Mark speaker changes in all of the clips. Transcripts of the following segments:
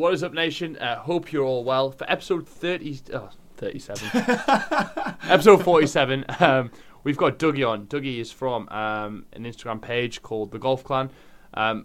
Speaker 1: What is up, nation? Uh, hope you're all well. For episode 30, oh, 37, episode 47, um, we've got Dougie on. Dougie is from um, an Instagram page called The Golf Clan. Um,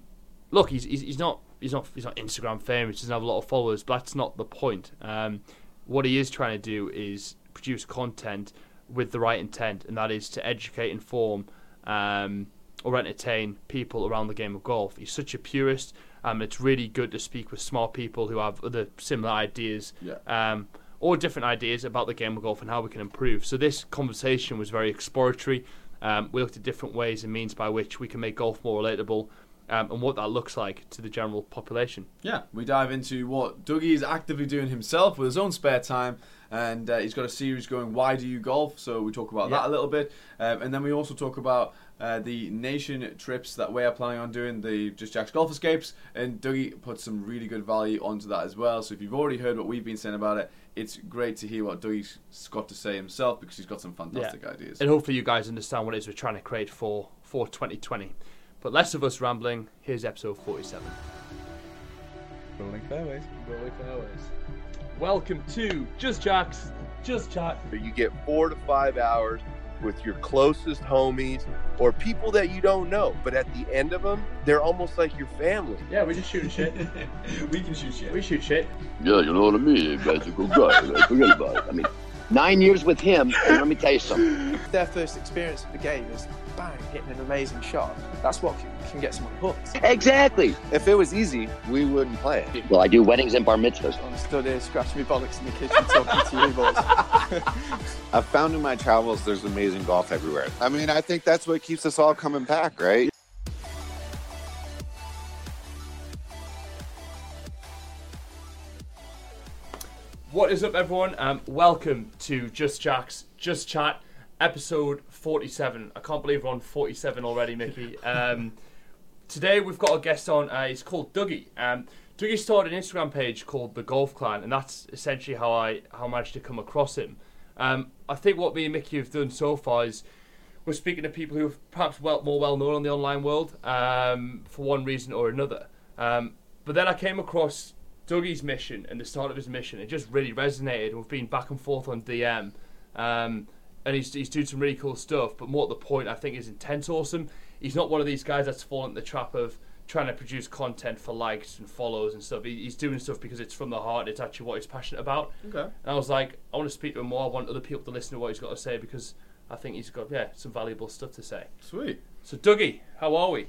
Speaker 1: look, he's, he's, he's not he's not he's not Instagram famous. He doesn't have a lot of followers, but that's not the point. Um, what he is trying to do is produce content with the right intent, and that is to educate, inform, um, or entertain people around the game of golf. He's such a purist. Um, it's really good to speak with smart people who have other similar ideas.
Speaker 2: Yeah.
Speaker 1: Um, or different ideas about the game of golf and how we can improve. So this conversation was very exploratory. Um, we looked at different ways and means by which we can make golf more relatable, um, and what that looks like to the general population.
Speaker 2: Yeah, we dive into what Dougie is actively doing himself with his own spare time, and uh, he's got a series going, Why Do You Golf? So we talk about
Speaker 1: Yeah.
Speaker 2: that a little bit, um, and then we also talk about uh, the nation trips that we are planning on doing, the Just Jack's Golf Escapes, and Dougie put some really good value onto that as well. So if you've already heard what we've been saying about it, it's great to hear what Dougie's got to say himself because he's got some fantastic ideas.
Speaker 1: And hopefully you guys understand what it is we're trying to create for, for 2020. But less of us rambling. Here's episode 47.
Speaker 3: Rolling fairways.
Speaker 1: Rolling fairways. Welcome to Just Jacks, Just Chat.
Speaker 4: You get four to five hours with your closest homies or people that you don't know, but at the end of them, they're almost like your family.
Speaker 1: Yeah, we're just shooting shit.
Speaker 2: we can shoot shit.
Speaker 1: we shoot shit.
Speaker 5: Yeah, you know what I mean. You guys are good guys. Forget about it. I mean, nine years with him, and let me tell you something.
Speaker 6: their first experience of the game is bang, hitting an amazing shot. That's what can, can get someone hooked.
Speaker 5: Exactly.
Speaker 4: If it was easy, we wouldn't play it.
Speaker 5: Well, I do weddings and bar mitzvahs.
Speaker 6: I'm stood here scratching my bollocks in the kitchen talking to you boys.
Speaker 7: I've found in my travels there's amazing golf everywhere. I mean, I think that's what keeps us all coming back, right?
Speaker 1: What is up, everyone? Um, welcome to Just Jacks, Just Chat, episode 47. I can't believe we're on 47 already, Mickey. Um, today we've got a guest on. Uh, he's called Dougie. Um, Dougie started an Instagram page called The Golf Clan, and that's essentially how I how I managed to come across him. Um, I think what me and Mickey have done so far is we're speaking to people who are perhaps well, more well known in the online world um, for one reason or another. Um, but then I came across Dougie's mission and the start of his mission. It just really resonated. We've been back and forth on DM, um, and he's, he's doing some really cool stuff. But more at the point, I think is intense awesome. He's not one of these guys that's fallen into the trap of trying to produce content for likes and follows and stuff. He, he's doing stuff because it's from the heart. It's actually what he's passionate about.
Speaker 2: Okay.
Speaker 1: And I was like, I want to speak to him more. I want other people to listen to what he's got to say because I think he's got yeah some valuable stuff to say.
Speaker 2: Sweet.
Speaker 1: So Dougie, how are we?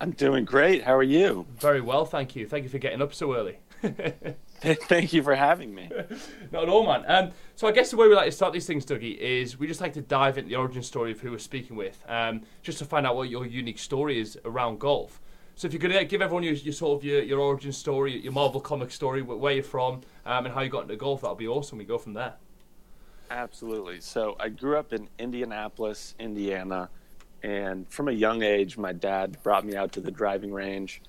Speaker 3: I'm doing great. How are you?
Speaker 1: Very well, thank you. Thank you for getting up so early.
Speaker 3: Thank you for having me.
Speaker 1: Not at all, man. Um, so I guess the way we like to start these things, Dougie, is we just like to dive into the origin story of who we're speaking with, um, just to find out what your unique story is around golf. So if you could uh, give everyone your, your sort of your, your origin story, your Marvel comic story, where you're from, um, and how you got into golf, that would be awesome. We go from there.
Speaker 3: Absolutely. So I grew up in Indianapolis, Indiana, and from a young age, my dad brought me out to the driving range,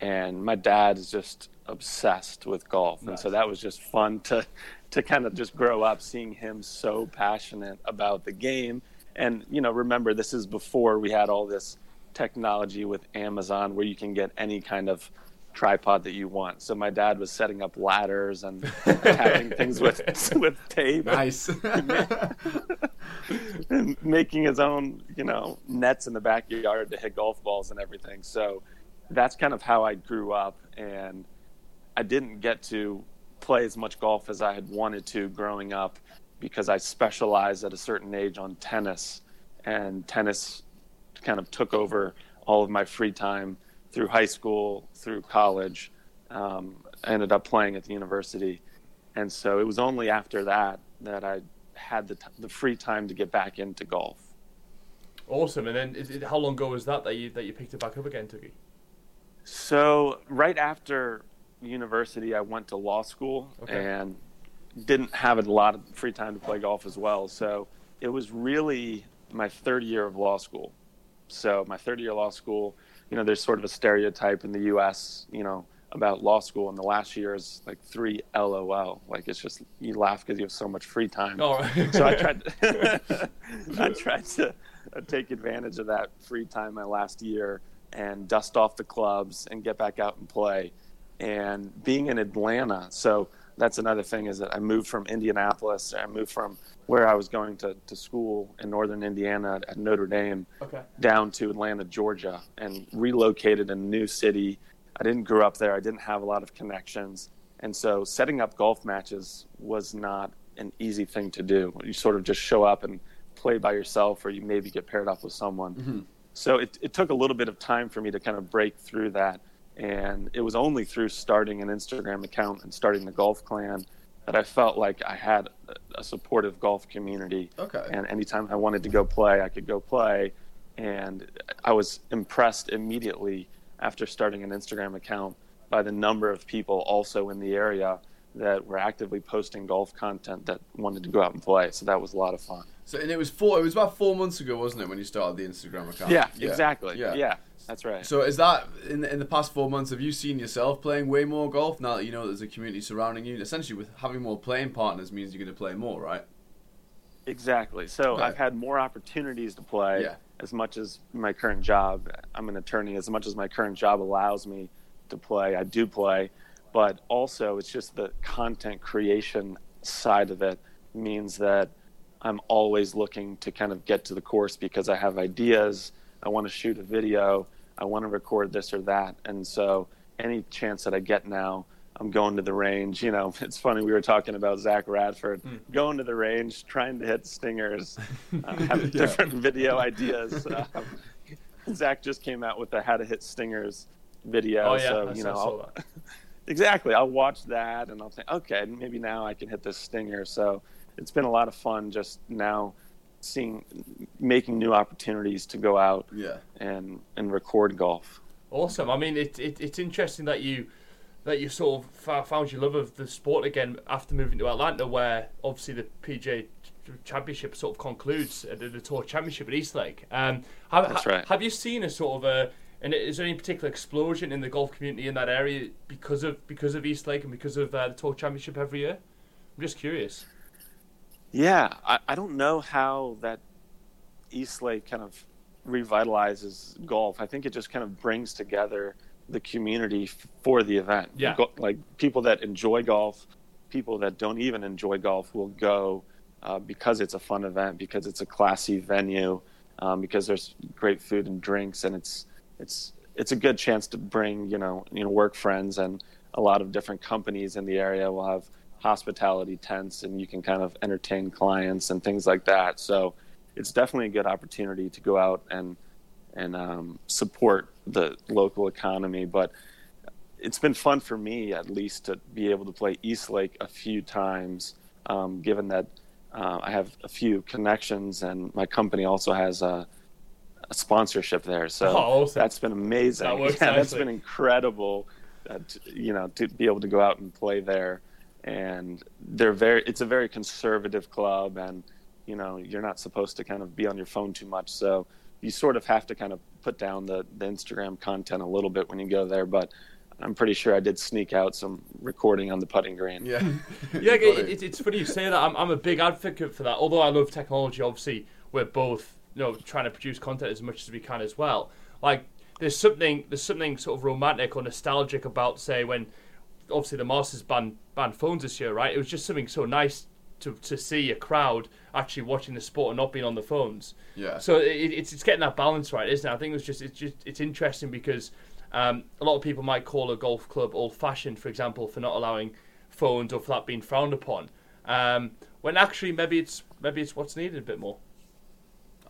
Speaker 3: and my dad is just obsessed with golf, and so that was just fun to to kind of just grow up seeing him so passionate about the game. And you know, remember this is before we had all this technology with Amazon where you can get any kind of tripod that you want. So my dad was setting up ladders and attaching things with with tape
Speaker 2: Nice.
Speaker 3: and making his own, you know, nets in the backyard to hit golf balls and everything. So that's kind of how I grew up and I didn't get to play as much golf as I had wanted to growing up because I specialized at a certain age on tennis and tennis kind of took over all of my free time through high school, through college. Um, ended up playing at the university. And so it was only after that that I had the, t- the free time to get back into golf.
Speaker 1: Awesome. And then, is it, how long ago was that that you that you picked it back up again, Dougie?
Speaker 3: So right after university, I went to law school
Speaker 1: Okay.
Speaker 3: and didn't have a lot of free time to play golf as well. So it was really my third year of law school. So my third year of law school, you know, there's sort of a stereotype in the U.S. You know about law school, and the last year is like three LOL. Like it's just you laugh because you have so much free time.
Speaker 1: Right.
Speaker 3: so I tried. To, I tried to uh, take advantage of that free time my last year and dust off the clubs and get back out and play. and being in Atlanta. So that's another thing is that I moved from Indianapolis. I moved from where I was going to, to school in northern Indiana at Notre Dame
Speaker 1: Okay.
Speaker 3: down to Atlanta, Georgia, and relocated in a new city. I didn't grow up there. I didn't have a lot of connections. And so setting up golf matches was not an easy thing to do. You sort of just show up and play by yourself, or you maybe get paired up with someone. Mm-hmm. So it, it took a little bit of time for me to kind of break through that. And it was only through starting an Instagram account and starting the Golf Clan that I felt like I had a- supportive golf community.
Speaker 2: Okay.
Speaker 3: And anytime I wanted to go play, I could go play. And I was impressed immediately after starting an Instagram account by the number of people also in the area that were actively posting golf content that wanted to go out and play. So that was a lot of fun.
Speaker 2: So and it was four. It was about four months ago, wasn't it, when you started the Instagram account?
Speaker 3: Yeah, exactly. Yeah. Yeah. That's right.
Speaker 2: So is that in the, in the past four months? Have you seen yourself playing way more golf now that you know there's a community surrounding you? Essentially, with having more playing partners means you're going to play more, right?
Speaker 3: Exactly. So
Speaker 2: Okay.
Speaker 3: I've had more opportunities to play
Speaker 2: Yeah.
Speaker 3: as much as my current job. I'm an attorney. As much as my current job allows me to play, I do play. But also, it's just the content creation side of it means that I'm always looking to kind of get to the course because I have ideas. I want to shoot a video. I want to record this or that. And so, any chance that I get now, I'm going to the range. You know, it's funny. We were talking about Zac Radford going to the range, trying to hit stingers, uh, have different video ideas. Um, Zach just came out with the how to hit stingers video.
Speaker 1: Oh yeah,
Speaker 3: so,
Speaker 1: I
Speaker 3: you know, I'll, exactly. I'll watch that and I'll think, okay, maybe now I can hit this stinger. So it's been a lot of fun just now seeing, making new opportunities to go out
Speaker 2: Yeah.
Speaker 3: and, and record golf.
Speaker 1: Awesome. I mean, it, it it's interesting that you that you sort of found your love of the sport again after moving to Atlanta, where obviously the PGA Championship sort of concludes the, the Tour Championship at Eastlake. Um, have,
Speaker 3: That's right.
Speaker 1: Have you seen a sort of a and is there any particular explosion in the golf community in that area because of because of Eastlake and because of uh, the Tour Championship every year? I'm just curious.
Speaker 3: Yeah, I, I don't know how that Eastlake kind of revitalizes golf. I think it just kind of brings together the community f- for the event.
Speaker 1: Yeah.
Speaker 3: Like people that enjoy golf, people that don't even enjoy golf will go uh, because it's a fun event, because it's a classy venue, um, because there's great food and drinks, and it's it's it's a good chance to bring you know you know work friends and a lot of different companies in the area will have hospitality tents and you can kind of entertain clients and things like that. So it's definitely a good opportunity to go out and and um, support the local economy. But it's been fun for me at least to be able to play Eastlake a few times, um, given that uh, I have a few connections and my company also has a, a sponsorship there. So
Speaker 1: Oh, awesome.
Speaker 3: that's been amazing.
Speaker 1: That
Speaker 3: yeah, that's been incredible. Uh, to, you know, to be able to go out and play there, and they're very. It's a very conservative club, and you know, you're not supposed to kind of be on your phone too much. So you sort of have to kind of put down the, the Instagram content a little bit when you go there. But I'm pretty sure I did sneak out some recording on the putting green.
Speaker 2: Yeah.
Speaker 1: Yeah,
Speaker 2: You
Speaker 1: it, it, it's funny you say that. I'm, I'm a big advocate for that. Although I love technology, obviously we're both you know trying to produce content as much as we can as well. Like there's something there's something sort of romantic or nostalgic about say when obviously the Masters banned banned phones this year, right? It was just something so nice to to see a crowd actually watching the sport and not being on the phones.
Speaker 2: Yeah.
Speaker 1: So it, it's it's getting that balance right, isn't it? I think it's just it's just it's interesting because um, a lot of people might call a golf club old fashioned, for example, for not allowing phones or for that being frowned upon. Um, when actually maybe it's maybe it's what's needed a bit more.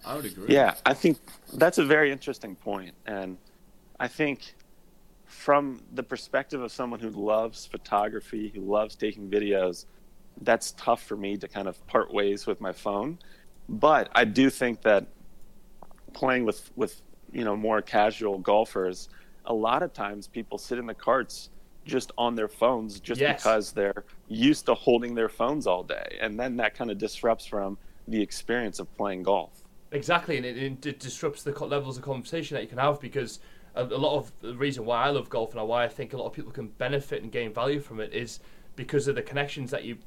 Speaker 2: I would agree.
Speaker 3: Yeah, I think that's a very interesting point, and I think from the perspective of someone who loves photography, who loves taking videos, that's tough for me to kind of part ways with my phone. But I do think that playing with with you know more casual golfers, a lot of times people sit in the carts just on their phones just
Speaker 1: Yes.
Speaker 3: because they're used to holding their phones all day, and then that kind of disrupts from the experience of playing golf.
Speaker 1: Exactly, and it, it, it disrupts the levels of conversation that you can have because a, a lot of the reason why I love golf and why I think a lot of people can benefit and gain value from it is because of the connections that you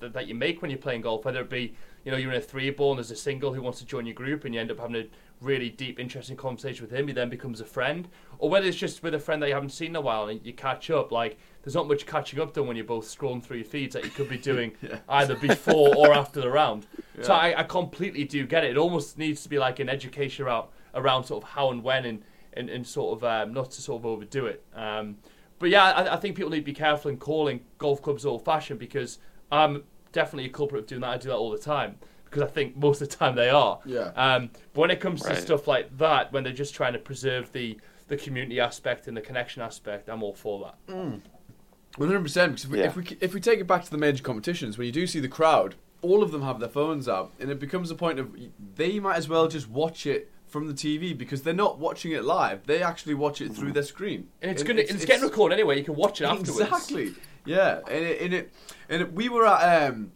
Speaker 1: that, that you make when you're playing golf. Whether it be you know you're in a three ball and there's a single who wants to join your group and you end up having a really deep, interesting conversation with him. He then becomes a friend, or whether it's just with a friend that you haven't seen in a while and you catch up. Like there's not much catching up done when you're both scrolling through your feeds that you could be doing either before or after the round. So I, I completely do get it. It almost needs to be like an education around around sort of how and when and and, and sort of um, not to sort of overdo it. Um, but yeah, I, I think people need to be careful in calling golf clubs old fashioned because I'm definitely a culprit of doing that. I do that all the time because I think most of the time they are.
Speaker 2: Yeah.
Speaker 1: Um, but when it comes
Speaker 3: Right.
Speaker 1: to stuff like that, when they're just trying to preserve the the community aspect and the connection aspect, I'm all for that.
Speaker 2: One hundred percent. Because if, we-
Speaker 3: Yeah.
Speaker 2: if we if we take it back to the major competitions, when you do see the crowd, all of them have their phones out, and it becomes a point of they might as well just watch it from the TV because they're not watching it live. They actually watch it through their screen,
Speaker 1: And it's gonna it's, getting recorded anyway. You can watch it afterwards.
Speaker 2: Exactly. Yeah, and it, and it and it, we were at um,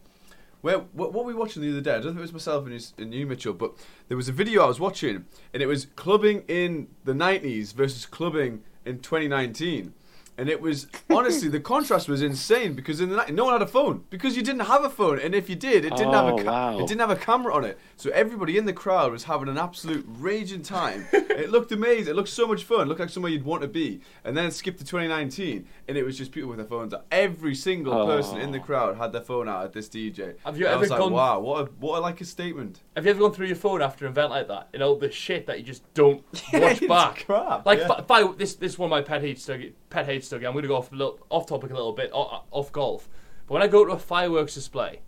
Speaker 2: where what, what were we watching the other day? I don't think it was myself and, his, and you, Mitchell, but there was a video I was watching, and it was clubbing in the '90s versus clubbing in 2019. And it was honestly the contrast was insane because in the night no one had a phone because you didn't have a phone and if you did it didn't have
Speaker 3: Oh,
Speaker 2: a ca-
Speaker 3: wow.
Speaker 2: it didn't have a camera on it so everybody in the crowd was having an absolute raging time it looked amazing it looked so much fun it looked like somewhere you'd want to be and then it skipped to 2019 and it was just people with their phones out every single person in the
Speaker 3: Oh.
Speaker 2: crowd had their phone out at this DJ
Speaker 1: Have you
Speaker 2: And I
Speaker 1: ever
Speaker 2: was like
Speaker 1: gone-
Speaker 2: wow what a, what a like a statement
Speaker 1: Have you ever gone through your phone after an event like that? You know the shit that you just don't watch
Speaker 2: it's
Speaker 1: back.
Speaker 2: crap,
Speaker 1: Like
Speaker 2: yeah.
Speaker 1: fi- fi- this this is one of my pet hates. Dougie- Pet hates. I'm going to go off a little, off topic a little bit off, off golf. But when I go to a fireworks display,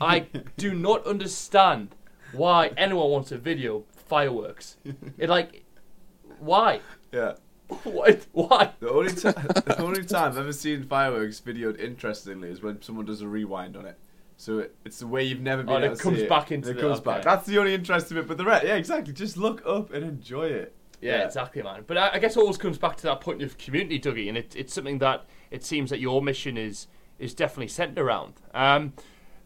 Speaker 1: I do not understand why anyone wants to video fireworks. It like why
Speaker 2: yeah
Speaker 1: what why
Speaker 2: the only, ti the only time I've ever seen fireworks videoed interestingly is when someone does a rewind on it. So it, it's the way you've never oh, been
Speaker 1: Oh, and
Speaker 2: able
Speaker 1: it comes
Speaker 2: see it.
Speaker 1: back into
Speaker 2: it
Speaker 1: the-
Speaker 2: comes
Speaker 1: okay.
Speaker 2: back. That's the only interest of it. But the rest, yeah, exactly. Just look up and enjoy it.
Speaker 1: Yeah, exactly, man. But I, I guess it always comes back to that point of community, Dougie, and it, it's something that it seems that your mission is is definitely centered around. Um,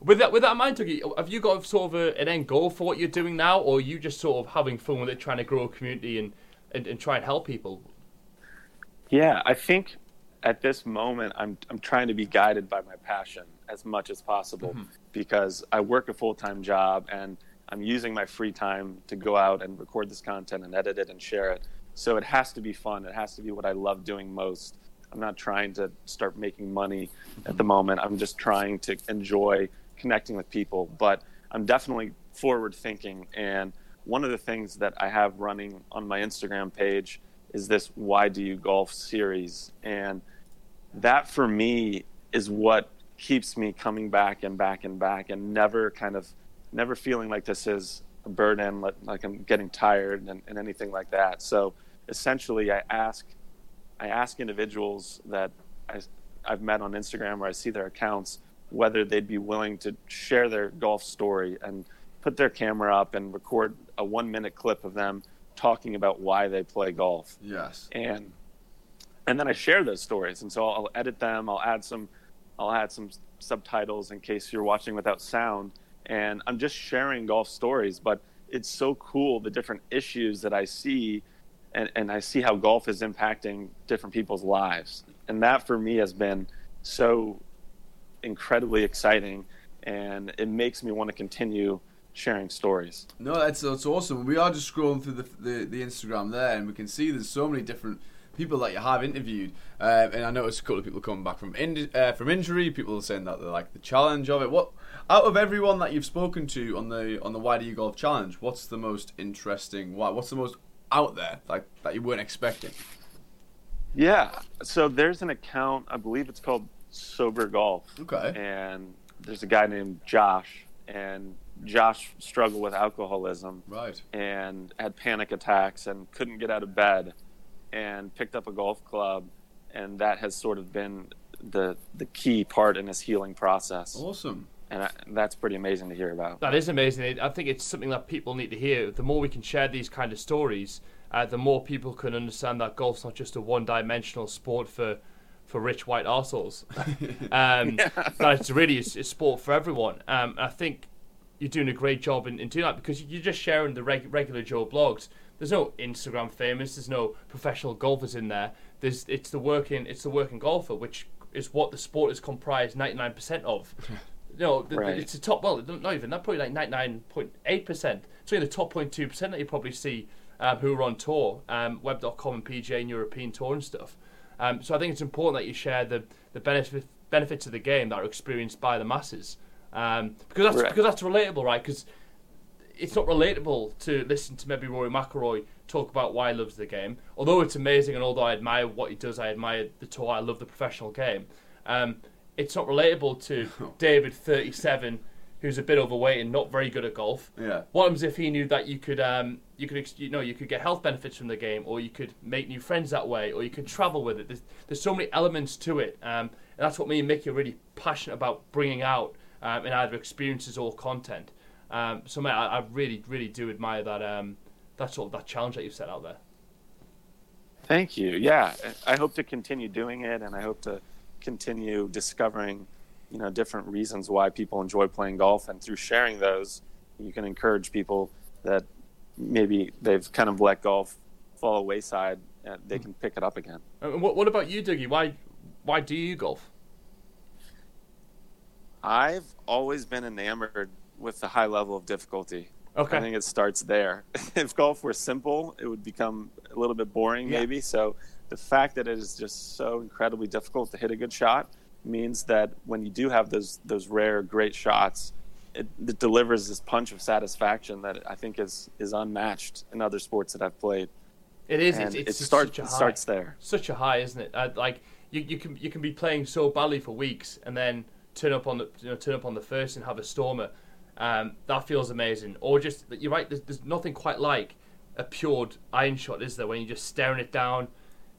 Speaker 1: with that, with that in mind, Dougie, have you got sort of a, an end goal for what you're doing now, or are you just sort of having fun with it, trying to grow a community and, and, and try and help people?
Speaker 3: Yeah, I think at this moment I'm I'm trying to be guided by my passion as much as possible because I work a full-time job and I'm using my free time to go out and record this content and edit it and share it. So it has to be fun. It has to be what I love doing most. I'm not trying to start making money at the moment. I'm just trying to enjoy connecting with people, but I'm definitely forward thinking and one of the things that I have running on my Instagram page is this why do you golf series and that for me is what keeps me coming back and back and back and never kind of never feeling like this is a burden like, like i'm getting tired and, and anything like that so essentially i ask i ask individuals that I, i've met on instagram or i see their accounts whether they'd be willing to share their golf story and put their camera up and record a one minute clip of them talking about why they play golf
Speaker 2: Yes.
Speaker 3: and and then I share those stories, and so I'll edit them. I'll add some, I'll add some subtitles in case you're watching without sound, and I'm just sharing golf stories. But it's so cool the different issues that I see, and and I see how golf is impacting different people's lives, and that for me has been so incredibly exciting, and it makes me want to continue sharing stories.
Speaker 2: No, that's that's awesome. We are just scrolling through the, the the Instagram there, and we can see there's so many different people that you have interviewed. Uh, and I noticed a couple of people coming back from in, uh, from injury. People saying that they like the challenge of it. What out of everyone that you've spoken to on the on the Why Do You Golf Challenge, what's the most interesting? What what's the most out there like that you weren't expecting?
Speaker 3: Yeah. So there's an account, I believe it's called Sober Golf.
Speaker 2: Okay.
Speaker 3: And there's a guy named Josh, and Josh struggled with alcoholism
Speaker 2: Right.
Speaker 3: and had panic attacks and couldn't get out of bed and picked up a golf club. And that has sort of been the, the key part in his healing process.
Speaker 2: Awesome.
Speaker 3: And I, that's pretty amazing to hear about.
Speaker 1: That is amazing. I think it's something that people need to hear. The more we can share these kind of stories, uh, the more people can understand that golf's not just a one-dimensional sport for for rich white assholes. um, That it's really a, a sport for everyone. Um, I think you're doing a great job in, in doing that because you're just sharing the reg- regular Joe Bloggs. There's no Instagram famous. There's no professional golfers in there. There's it's the working it's the working golfer, which is what the sport is comprised 99% of. You know, the,
Speaker 3: Right.
Speaker 1: it's a top. Well, not even that. Probably like ninety nine point eight percent. It's only the top 0.2 percent that you probably see um, who are on tour, um, Web.com and PGA and European tour and stuff. Um, so I think it's important that you share the the benefit, benefits of the game that are experienced by the masses, um, because that's
Speaker 3: Right.
Speaker 1: because that's relatable, right? Because it's not relatable to listen to maybe Rory McIlroy talk about why he loves the game. Although it's amazing, and although I admire what he does, I admire the tour. I love the professional game. Um, it's not relatable to David, thirty-seven, who's a bit overweight and not very good at golf.
Speaker 2: Yeah.
Speaker 1: What happens if he knew that you could, um, you could, you know, you could get health benefits from the game, or you could make new friends that way, or you could travel with it. There's, there's so many elements to it, um, and that's what me and Mickey are really passionate about bringing out um, in either experiences or content. Um, so, mate, I, I really, really do admire that, um, that sort of that challenge that you've set out there.
Speaker 3: Thank you. Yeah, I hope to continue doing it, and I hope to continue discovering, you know, different reasons why people enjoy playing golf, and through sharing those, you can encourage people that maybe they've kind of let golf fall a wayside, and they hmm. can pick it up again.
Speaker 1: And what, what about you, Dougie? Why, why do you golf?
Speaker 3: I've always been enamored with the high level of difficulty.
Speaker 1: Okay.
Speaker 3: I think it starts there. if golf were simple, it would become a little bit boring,
Speaker 1: Yeah.
Speaker 3: maybe. So the fact that it is just so incredibly difficult to hit a good shot means that when you do have those those rare great shots, it, it delivers this punch of satisfaction that I think is is unmatched in other sports that I've played.
Speaker 1: It is. It's, it's
Speaker 3: it starts it starts there.
Speaker 1: such a high, isn't it? Uh, like you, you can you can be playing so badly for weeks and then turn up on the you know turn up on the first and have a stormer. Um, that feels amazing. Or just you're right. There's, there's nothing quite like a pure iron shot, is there? When you're just staring it down,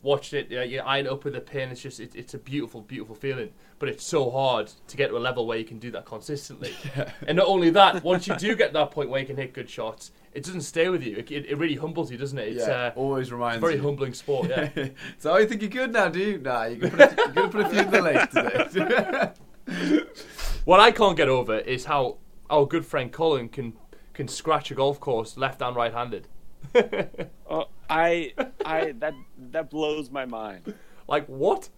Speaker 1: watching it, you, know, you iron it up with a pin. It's just it, it's a beautiful, beautiful feeling. But it's so hard to get to a level where you can do that consistently. And not only that, once you do get that point where you can hit good shots, it doesn't stay with you. It, it really humbles you, doesn't it? It's
Speaker 2: yeah,
Speaker 1: uh,
Speaker 2: always reminds
Speaker 1: very
Speaker 2: you.
Speaker 1: humbling sport. Yeah.
Speaker 2: so you think you're good now, do you? Nah, you're gonna put a, you're gonna put a few in the lake today.
Speaker 1: What I can't get over is how our good friend Colin can can scratch a golf course left and right handed.
Speaker 3: Oh, I I that that blows my mind.
Speaker 1: like what?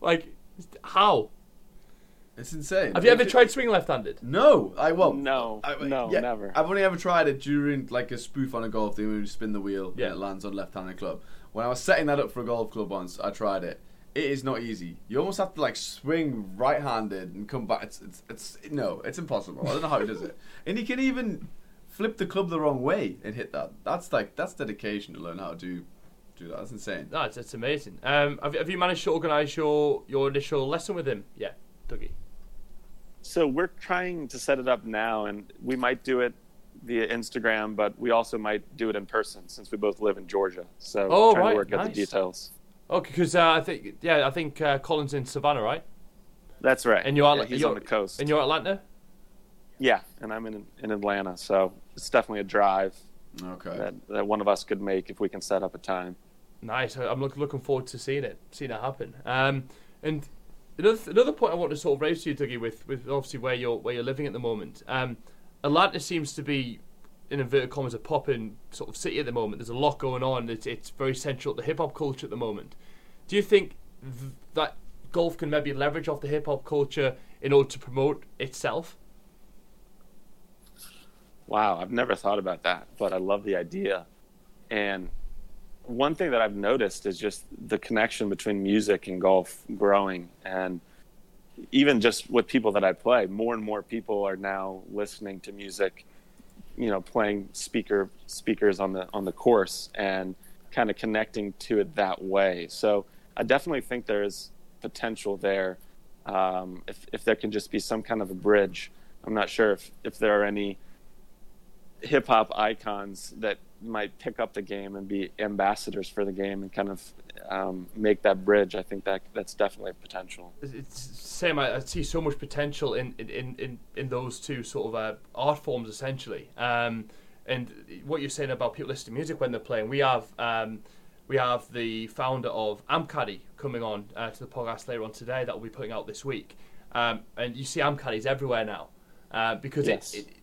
Speaker 1: Like how?
Speaker 2: it's insane.
Speaker 1: Have you ever tried swinging left handed?
Speaker 2: No, I well,
Speaker 3: No,
Speaker 2: I,
Speaker 3: no,
Speaker 2: yeah,
Speaker 3: never.
Speaker 2: I've only ever tried it during like a spoof on a golf thing when you spin the wheel
Speaker 1: Yeah.
Speaker 2: and it lands on left-handed club. When I was setting that up for a golf club once, I tried it. It is not easy. You almost have to like swing right-handed and come back. It's it's, it's no, it's impossible. I don't know how he does it. And he can even flip the club the wrong way and hit that. That's like that's dedication to learn how to do do that. That's insane.
Speaker 1: No, it's, it's amazing. Um, have, have you managed to organise your, your initial lesson with him? Yeah, Dougie.
Speaker 3: So we're trying to set it up now, and we might do it via Instagram, but we also might do it in person since we both live in Georgia. So
Speaker 1: Oh,
Speaker 3: trying
Speaker 1: right,
Speaker 3: to work out
Speaker 1: nice.
Speaker 3: the details.
Speaker 1: Okay, because uh, I think yeah, I think uh, Colin's in Savannah, right?
Speaker 3: That's right.
Speaker 1: And you're,
Speaker 3: Yeah, he's
Speaker 1: you're
Speaker 3: on the coast.
Speaker 1: And you're Atlanta.
Speaker 3: yeah, and I'm in in Atlanta, so it's definitely a drive
Speaker 2: Okay.
Speaker 3: that, that one of us could make if we can set up a time.
Speaker 1: Nice. I- I'm look, looking forward to seeing it, seeing it happen. Um, and another another point I want to sort of raise to you, Dougie, with, with obviously where you're where you're living at the moment. Um, Atlanta seems to be, in inverted commas, a popping sort of city at the moment. There's a lot going on. It's it's very central to the hip hop culture at the moment. Do you think th- that golf can maybe leverage off the hip hop culture in order to promote itself?
Speaker 3: Wow, I've never thought about that, but I love the idea. And one thing that I've noticed is just the connection between music and golf growing. And even just with people that I play, more and more people are now listening to music, you know, playing speaker speakers on the on the course and kind of connecting to it that way. So I definitely think there's potential there. Um, if if there can just be some kind of a bridge. I'm not sure if, if there are any hip hop icons that might pick up the game and be ambassadors for the game and kind of um, make that bridge. I think that that's definitely a potential.
Speaker 1: it's same. I, I see so much potential in in, in, in those two sort of uh, art forms essentially. Um, and what you're saying about people listening to music when they're playing, we have um, we have the founder of Amcaddy coming on uh, to the podcast later on today that we'll be putting out this week. Um, and you see Amcaddies everywhere now uh, because
Speaker 3: Yes.
Speaker 1: it, it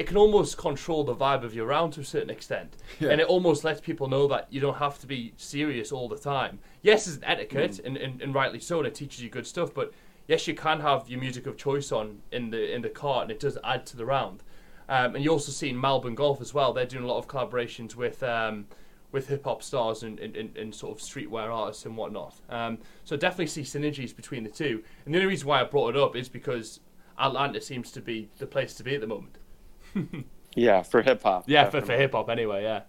Speaker 1: it can almost control the vibe of your round to a certain extent,
Speaker 2: Yeah.
Speaker 1: and it almost lets people know that you don't have to be serious all the time. Yes, it's an etiquette, and, and, and rightly so, and it teaches you good stuff. But yes, you can have your music of choice on in the in the car, and it does add to the round. Um, and you also see in Malbon Golf as well. They're doing a lot of collaborations with um, with hip hop stars and, and, and, and sort of streetwear artists and whatnot. Um, so definitely see synergies between the two. And the only reason why I brought it up is because Atlanta seems to be the place to be at the moment.
Speaker 3: Yeah, for hip hop.
Speaker 1: Yeah, for, for hip hop anyway, yeah.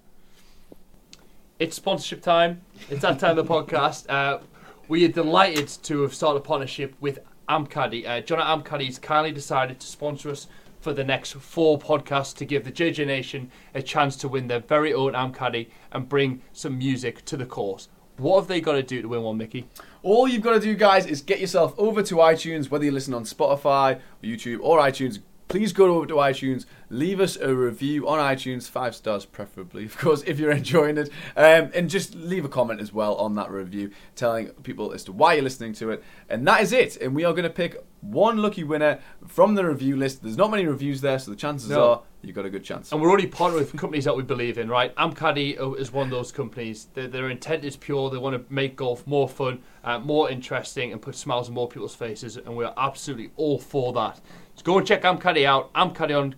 Speaker 1: It's sponsorship time. It's that time of the podcast. Uh, we are delighted to have started a partnership with Amcaddy. Uh, John at Amcaddy has kindly decided to sponsor us for the next four podcasts to give the JJ Nation a chance to win their very own Amcaddy and bring some music to the course. What have they got to do to win one, Mickey?
Speaker 2: All you've got to do, guys, is get yourself over to iTunes, whether you listen on Spotify, or YouTube, or iTunes. Please go over to iTunes, leave us a review on iTunes, five stars preferably, of course, if you're enjoying it, um, and just leave a comment as well on that review, telling people as to why you're listening to it. And that is it. And we are going to pick one lucky winner from the review list. There's not many reviews there, so the chances
Speaker 1: No.
Speaker 2: are you've got a good chance.
Speaker 1: And we're already partnered with companies that we believe in, right? Amcaddy is one of those companies. Their, their intent is pure. They want to make golf more fun, uh, more interesting, and put smiles on more people's faces. And we're absolutely all for that. So go and check Amcaddy out. Amcaddy on.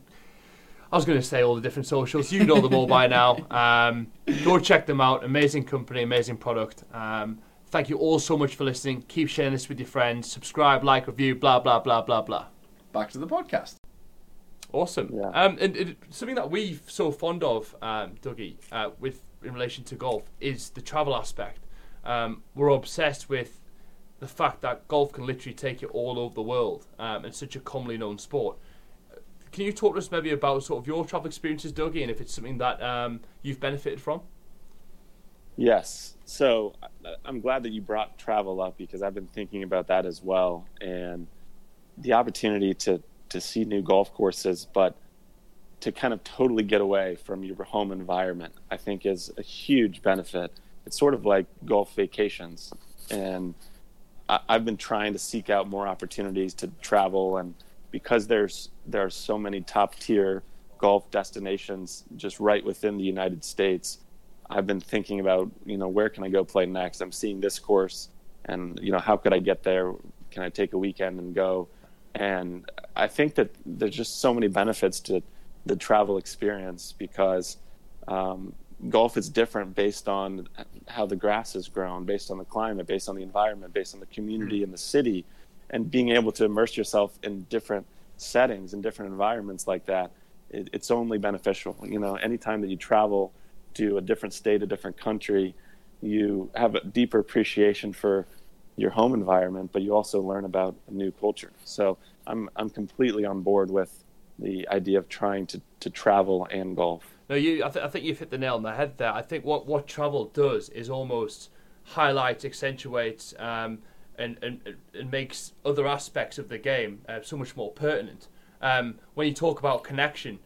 Speaker 1: I was going to say all the different socials. You know them all by now. Um, go check them out. Amazing company, amazing product. Um, thank you all so much for listening. Keep sharing this with your friends. Subscribe, like, review, blah blah blah blah blah.
Speaker 2: Back to the podcast.
Speaker 1: Awesome.
Speaker 3: Yeah.
Speaker 1: Um, and, and something that we're so fond of, um, Dougie, uh, with in relation to golf, is the travel aspect. Um, we're obsessed with the fact that golf can literally take you all over the world, um, and such a commonly known sport. Can you talk to us maybe about sort of your travel experiences, Dougie, and if it's something that um, you've benefited from?
Speaker 3: Yes. So I'm glad that you brought travel up because I've been thinking about that as well. And the opportunity to, to see new golf courses, but to kind of totally get away from your home environment, I think is a huge benefit. It's sort of like golf vacations. And I, I've been trying to seek out more opportunities to travel. And because there's, there are so many top tier golf destinations just right within the United States, I've been thinking about, you know, where can I go play next? I'm seeing this course and, you know, how could I get there? Can I take a weekend and go? And I think that there's just so many benefits to the travel experience because um, golf is different based on how the grass is grown, based on the climate, based on the environment, based on the community and the city. And being able to immerse yourself in different settings and different environments like that, it, it's only beneficial. You know, anytime that you travel, to a different state, a different country, you have a deeper appreciation for your home environment, but you also learn about a new culture. So I'm I'm completely on board with the idea of trying to, to travel and golf.
Speaker 1: No, you. I, th- I think you've hit the nail on the head there. I think what, what travel does is almost highlights, accentuates, um, and, and and makes other aspects of the game uh, so much more pertinent. Um, when you talk about connection,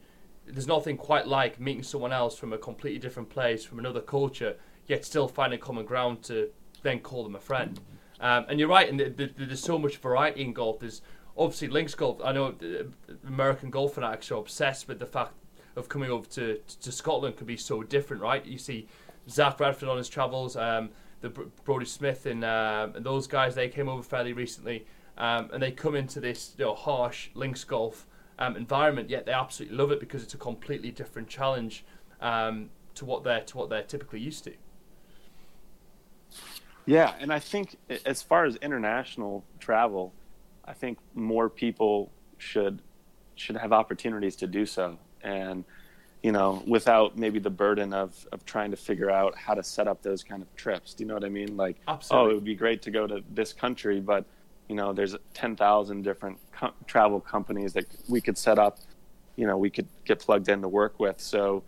Speaker 1: there's nothing quite like meeting someone else from a completely different place, from another culture, yet still finding common ground to then call them a friend. Um, and you're right, and th- th- there's so much variety in golf. There's obviously links golf. I know uh, American golf fanatics are obsessed with the fact of coming over to to Scotland can be so different, right? You see Zac Radford on his travels, um, the Br- Brodie Smith and, uh, and those guys. They came over fairly recently, um, and they come into this you know, harsh links golf um, environment. Yet they absolutely love it because it's a completely different challenge um, to what they're to what they're typically used to.
Speaker 3: Yeah, and I think as far as international travel, I think more people should should have opportunities to do so, and you know, without maybe the burden of of trying to figure out how to set up those kind of trips. Do you know what I mean? Like,
Speaker 1: Absolutely.
Speaker 3: oh, it would be great to go to this country, but you know, there's ten thousand different travel companies that we could set up. You know, we could get plugged in to work with. So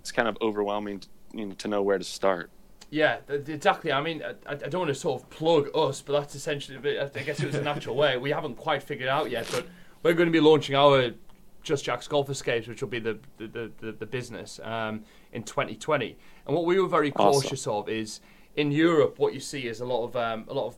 Speaker 3: it's kind of overwhelming, you know, to know where to start.
Speaker 1: Yeah, th- exactly. I mean, I, I don't want to sort of plug us, but that's essentially. I guess it was a natural way. We haven't quite figured out yet, but we're going to be launching our Just Jack's Golf Escapes, which will be the the, the, the, business um, in 2020. And what we were very
Speaker 3: Awesome.
Speaker 1: cautious of is in Europe, what you see is a lot of um, a lot of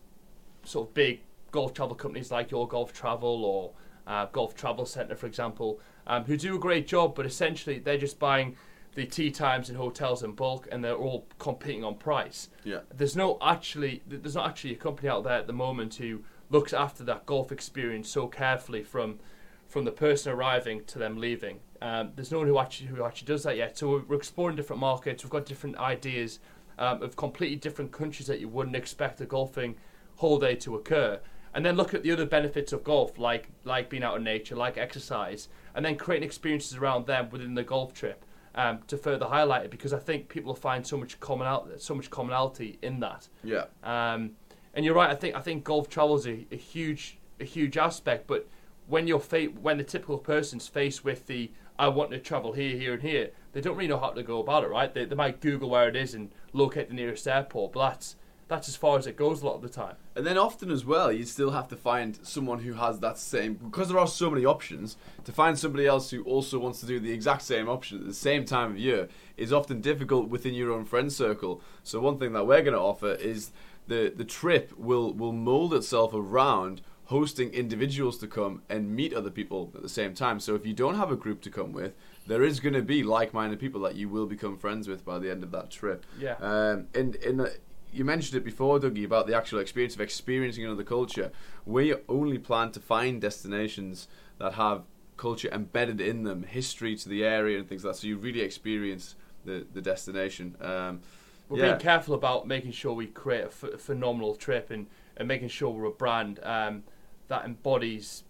Speaker 1: sort of big golf travel companies like Your Golf Travel or uh, Golf Travel Centre, for example, um, who do a great job, but essentially they're just buying the tee times in hotels in bulk, and they're all competing on price.
Speaker 2: Yeah.
Speaker 1: There's no actually, there's not actually a company out there at the moment who looks after that golf experience so carefully from from the person arriving to them leaving. Um, there's no one who actually who actually does that yet. So we're, we're exploring different markets. We've got different ideas um, of completely different countries that you wouldn't expect a golfing holiday to occur. And then look at the other benefits of golf, like like being out in nature, like exercise, and then creating experiences around them within the golf trip um, to further highlight it. Because I think people will find so much commonality, so much commonality in that.
Speaker 2: Yeah.
Speaker 1: Um, and you're right. I think I think golf travel is a, a huge a huge aspect. But when you're fa- when the typical person's faced with the I want to travel here, here, and here, they don't really know how to go about it. Right? They, they might Google where it is and locate the nearest airport, but that's that's as far as it goes a lot of the time.
Speaker 2: And then often as well, you still have to find someone who has that same because there are so many options. To find somebody else who also wants to do the exact same option at the same time of year is often difficult within your own friend circle. So one thing that we're going to offer is the the trip will will mold itself around hosting individuals to come and meet other people at the same time. So if you don't have a group to come with, there is going to be like-minded people that you will become friends with by the end of that trip.
Speaker 1: Yeah.
Speaker 2: Um, and in the, you mentioned it before, Dougie, about the actual experience of experiencing another culture. We only plan to find destinations that have culture embedded in them, history to the area and things like that. So you really experience the the destination. Um,
Speaker 1: We're
Speaker 2: yeah.
Speaker 1: being careful about making sure we create a ph- phenomenal trip and, and making sure we're a brand um, that embodies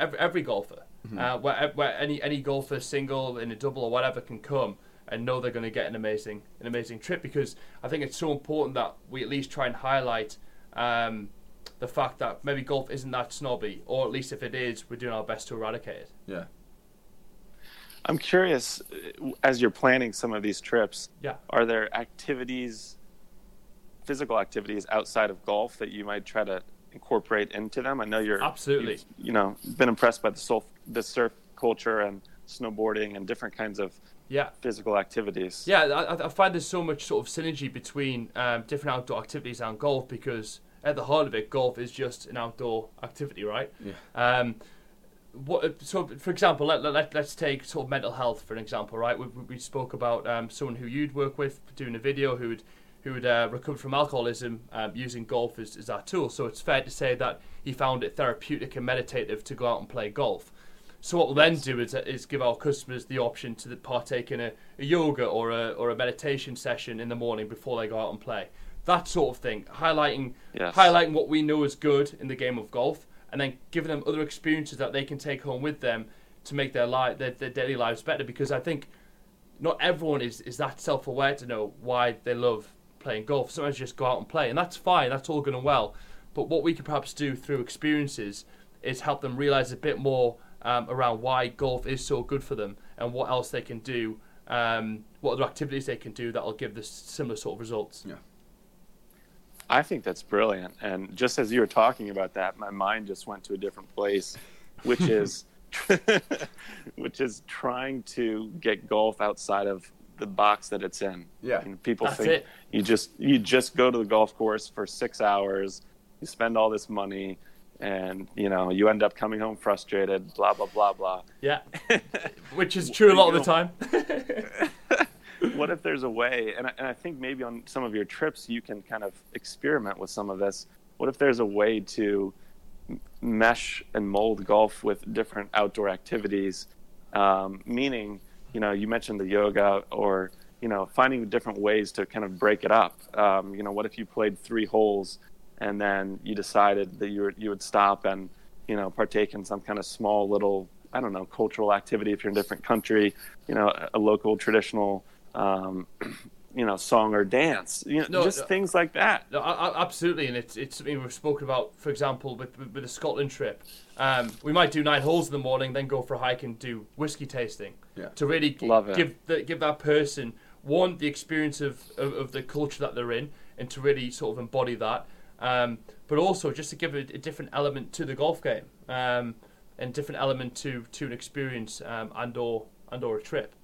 Speaker 1: every, every golfer.
Speaker 2: Mm-hmm.
Speaker 1: Uh, where, where any any golfer, single, in a double or whatever, can come and know they're going to get an amazing an amazing trip. Because I think it's so important that we at least try and highlight um, the fact that maybe golf isn't that snobby, or at least if it is, we're doing our best to eradicate it.
Speaker 2: yeah.
Speaker 3: I'm curious, uh, as you're planning some of these trips,
Speaker 1: Yeah.
Speaker 3: are there activities, physical activities outside of golf that you might try to incorporate into them? I know you're
Speaker 1: Absolutely.
Speaker 3: you know, been impressed by the surf, the surf culture and snowboarding and different kinds of
Speaker 1: Yeah.
Speaker 3: physical activities.
Speaker 1: Yeah, I, I find there's so much sort of synergy between um, different outdoor activities and golf because at the heart of it, golf is just an outdoor activity, right?
Speaker 2: Yeah.
Speaker 1: Um, what, so, for example, let, let, let's take sort of mental health for an example, right? We, we we spoke about um, someone who you'd work with doing a video who would who had uh, recovered from alcoholism um, using golf as, as that tool. So it's fair to say that he found it therapeutic and meditative to go out and play golf. So what we'll then do is, is give our customers the option to partake in a, a yoga or a, or a meditation session in the morning before they go out and play. That sort of thing, highlighting
Speaker 3: Yes.
Speaker 1: highlighting what we know is good in the game of golf, and then giving them other experiences that they can take home with them to make their life their, their daily lives better. Because I think not everyone is, is that self aware to know why they love playing golf. Sometimes you just go out and play, and that's fine. That's all good and well. But what we could perhaps do through experiences is help them realize a bit more um, around why golf is so good for them and what else they can do, um, what other activities they can do that will give the similar sort of results.
Speaker 2: Yeah.
Speaker 3: I think that's brilliant. And just as you were talking about that, my mind just went to a different place, which is which is trying to get golf outside of the box that it's in.
Speaker 2: Yeah.
Speaker 3: You know, people
Speaker 1: That's
Speaker 3: think
Speaker 1: it.
Speaker 3: you just you just go to the golf course for six hours, you spend all this money, and you know you end up coming home frustrated. Blah blah blah blah.
Speaker 1: Yeah, which is true a lot of the time.
Speaker 3: what if there's a way and I, and I think maybe on some of your trips you can kind of experiment with some of this what if there's a way to mesh and mold golf with different outdoor activities um, meaning you know you mentioned the yoga or you know finding different ways to kind of break it up um, you know what if you played three holes and then you decided that you were, you would stop and you know partake in some kind of small little I don't know cultural activity if you're in a different country you know a, a local traditional um, you know song or dance you know
Speaker 1: No,
Speaker 3: just
Speaker 1: no.
Speaker 3: things like that
Speaker 1: No, I- I- absolutely, and it's it's something we've spoken about. For example, with with, with the Scotland trip, um, we might do nine holes in the morning, then go for a hike and do whiskey tasting.
Speaker 2: Yeah.
Speaker 1: To really g-
Speaker 3: Love it.
Speaker 1: give the, give that person one the experience of, of, of the culture that they're in, and to really sort of embody that. Um, but also just to give a, a different element to the golf game, um, and different element to to an experience um, and or and or a trip.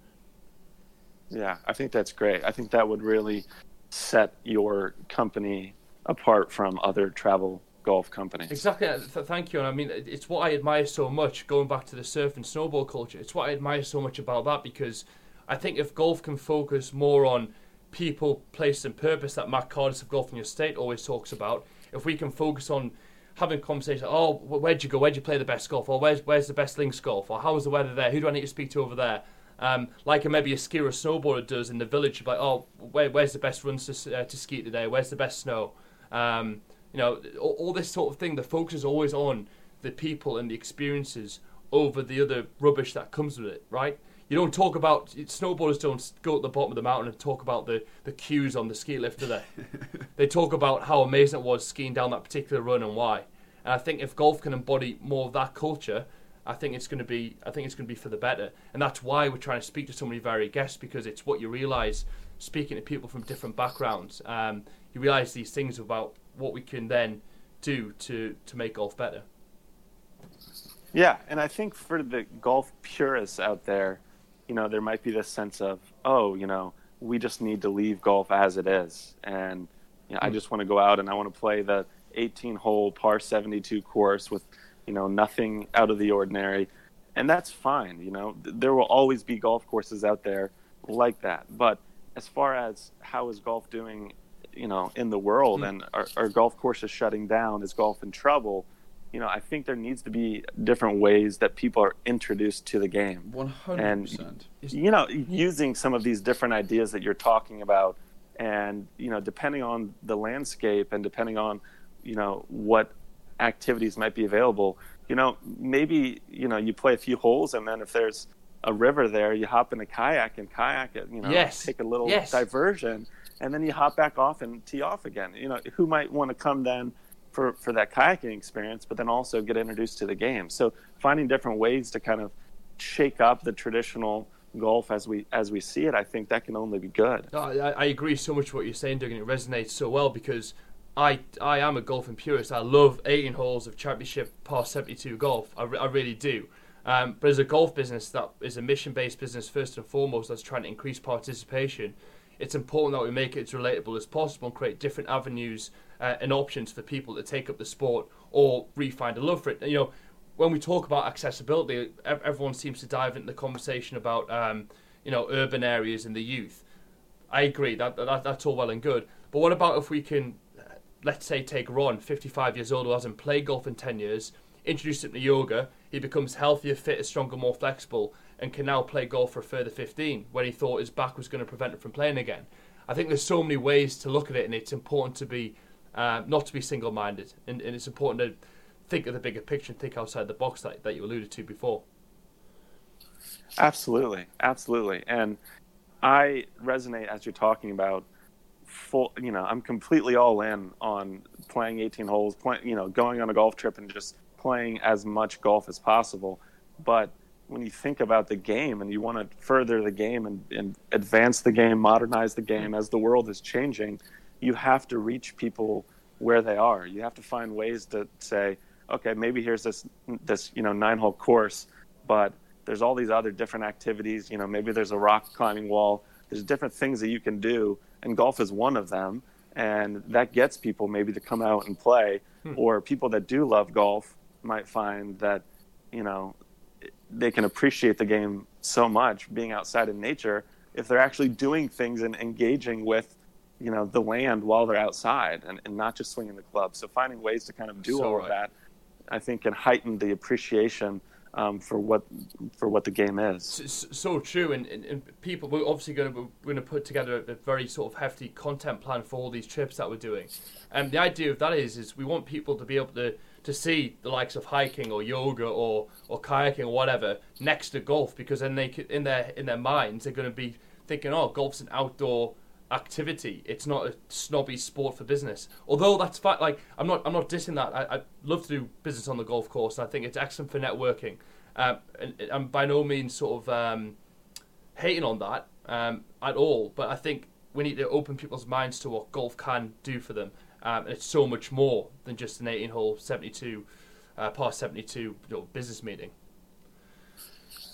Speaker 3: Yeah, I think that's great. I think that would really set your company apart from other travel golf companies.
Speaker 1: Exactly. uh, thank you. And I mean, it's what I admire so much. Going back to the surf and snowboard culture, it's what I admire so much about that because I think if golf can focus more on people, place, and purpose that Matt Cardis of Golf in Your State always talks about, if we can focus on having conversations. Oh, where'd you go? Where'd you play the best golf? Or where's where's the best links golf? Or how was the weather there? Who do I need to speak to over there? Um, like maybe a skier or snowboarder does in the village. Like, oh, where, where's the best runs to, uh, to ski today? Where's the best snow? Um, you know, all, all this sort of thing. The focus is always on the people and the experiences over the other rubbish that comes with it, right? You don't talk about snowboarders don't go at the bottom of the mountain and talk about the, the queues on the ski lift, do they? they talk about how amazing it was skiing down that particular run and why. And I think if golf can embody more of that culture, I think it's going to be I think it's going to be for the better. And that's why we're trying to speak to so many varied guests because it's what you realise speaking to people from different backgrounds. Um, you realise these things about what we can then do to to make golf better.
Speaker 3: Yeah, and I think for the golf purists out there, you know, there might be this sense of, oh, you know, we just need to leave golf as it is, and you know, I hmm. just want to go out and I want to play the 18-hole par 72 course with, you know, nothing out of the ordinary, and that's fine. You know, there will always be golf courses out there like that, but as far as how is golf doing, you know, in the world, hmm. and are, are golf courses shutting down? Is golf in trouble? You know, I think there needs to be different ways that people are introduced to the game.
Speaker 2: One hundred
Speaker 3: And
Speaker 2: percent.
Speaker 3: you know, using some of these different ideas that you're talking about, and you know, depending on the landscape and depending on, you know, what activities might be available, you know, maybe you know you play a few holes, and then if there's a river there, you hop in a kayak and kayak it, you know,
Speaker 1: Yes.
Speaker 3: take a little
Speaker 1: Yes.
Speaker 3: diversion, and then you hop back off and tee off again. You know, who might want to come then? For, for that kayaking experience, but then also get introduced to the game. So finding different ways to kind of shake up the traditional golf as we as we see it, I think that can only be good.
Speaker 1: I, I agree so much with what you're saying, Doug, and it resonates so well because I I am a golfing purist. I love 18 holes of championship par 72 golf. I, I really do. Um, but as a golf business that is a mission-based business first and foremost, that's trying to increase participation. It's important that we make it as relatable as possible and create different avenues uh, and options for people to take up the sport or re-find a love for it. You know, when we talk about accessibility, everyone seems to dive into the conversation about um, you know urban areas and the youth. I agree that, that that's all well and good. But what about if we can, uh, let's say, take Ron, 55 years old, who hasn't played golf in 10 years, introduce him to yoga, he becomes healthier, fitter, stronger, more flexible, and can now play golf for a further 15 when he thought his back was going to prevent him from playing again. I think there's so many ways to look at it, and it's important to be uh, not to be single-minded, and, and it's important to think of the bigger picture and think outside the box that, that you alluded to before.
Speaker 3: Absolutely, absolutely, and I resonate as you're talking about. Full, you know, I'm completely all in on playing 18 holes, you know, going on a golf trip and just playing as much golf as possible. But when you think about the game and you want to further the game and, and advance the game, modernize the game as the world is changing, you have to reach people where they are. You have to find ways to say, okay, maybe here's this this you know nine hole course, but there's all these other different activities. You know, maybe there's a rock climbing wall. There's different things that you can do, and golf is one of them. And that gets people maybe to come out and play, hmm. or people that do love golf might find that, you know, they can appreciate the game so much being outside in nature if they're actually doing things and engaging with you know the land while they're outside and, and not just swinging the club. So finding ways to kind of do
Speaker 1: So
Speaker 3: all
Speaker 1: right.
Speaker 3: of that i think can heighten the appreciation um, for what for what the game is.
Speaker 1: So, so true, and, and, and people we're obviously going to we're going to put together a, very sort of hefty content plan for all these trips that we're doing, and the idea of that is is we want people to be able to to see the likes of hiking or yoga or or kayaking or whatever next to golf because then they could, in their in their minds they're going to be thinking oh golf's an outdoor activity it's not a snobby sport for business although that's fact, like i'm not i'm not dissing that i, I love to do business on the golf course i think it's excellent for networking um, and i'm by no means sort of um, hating on that um, at all, but I think we need to open people's minds to what golf can do for them. Um, and it's so much more than just an 18 hole 72, uh, par 72 you know, business meeting.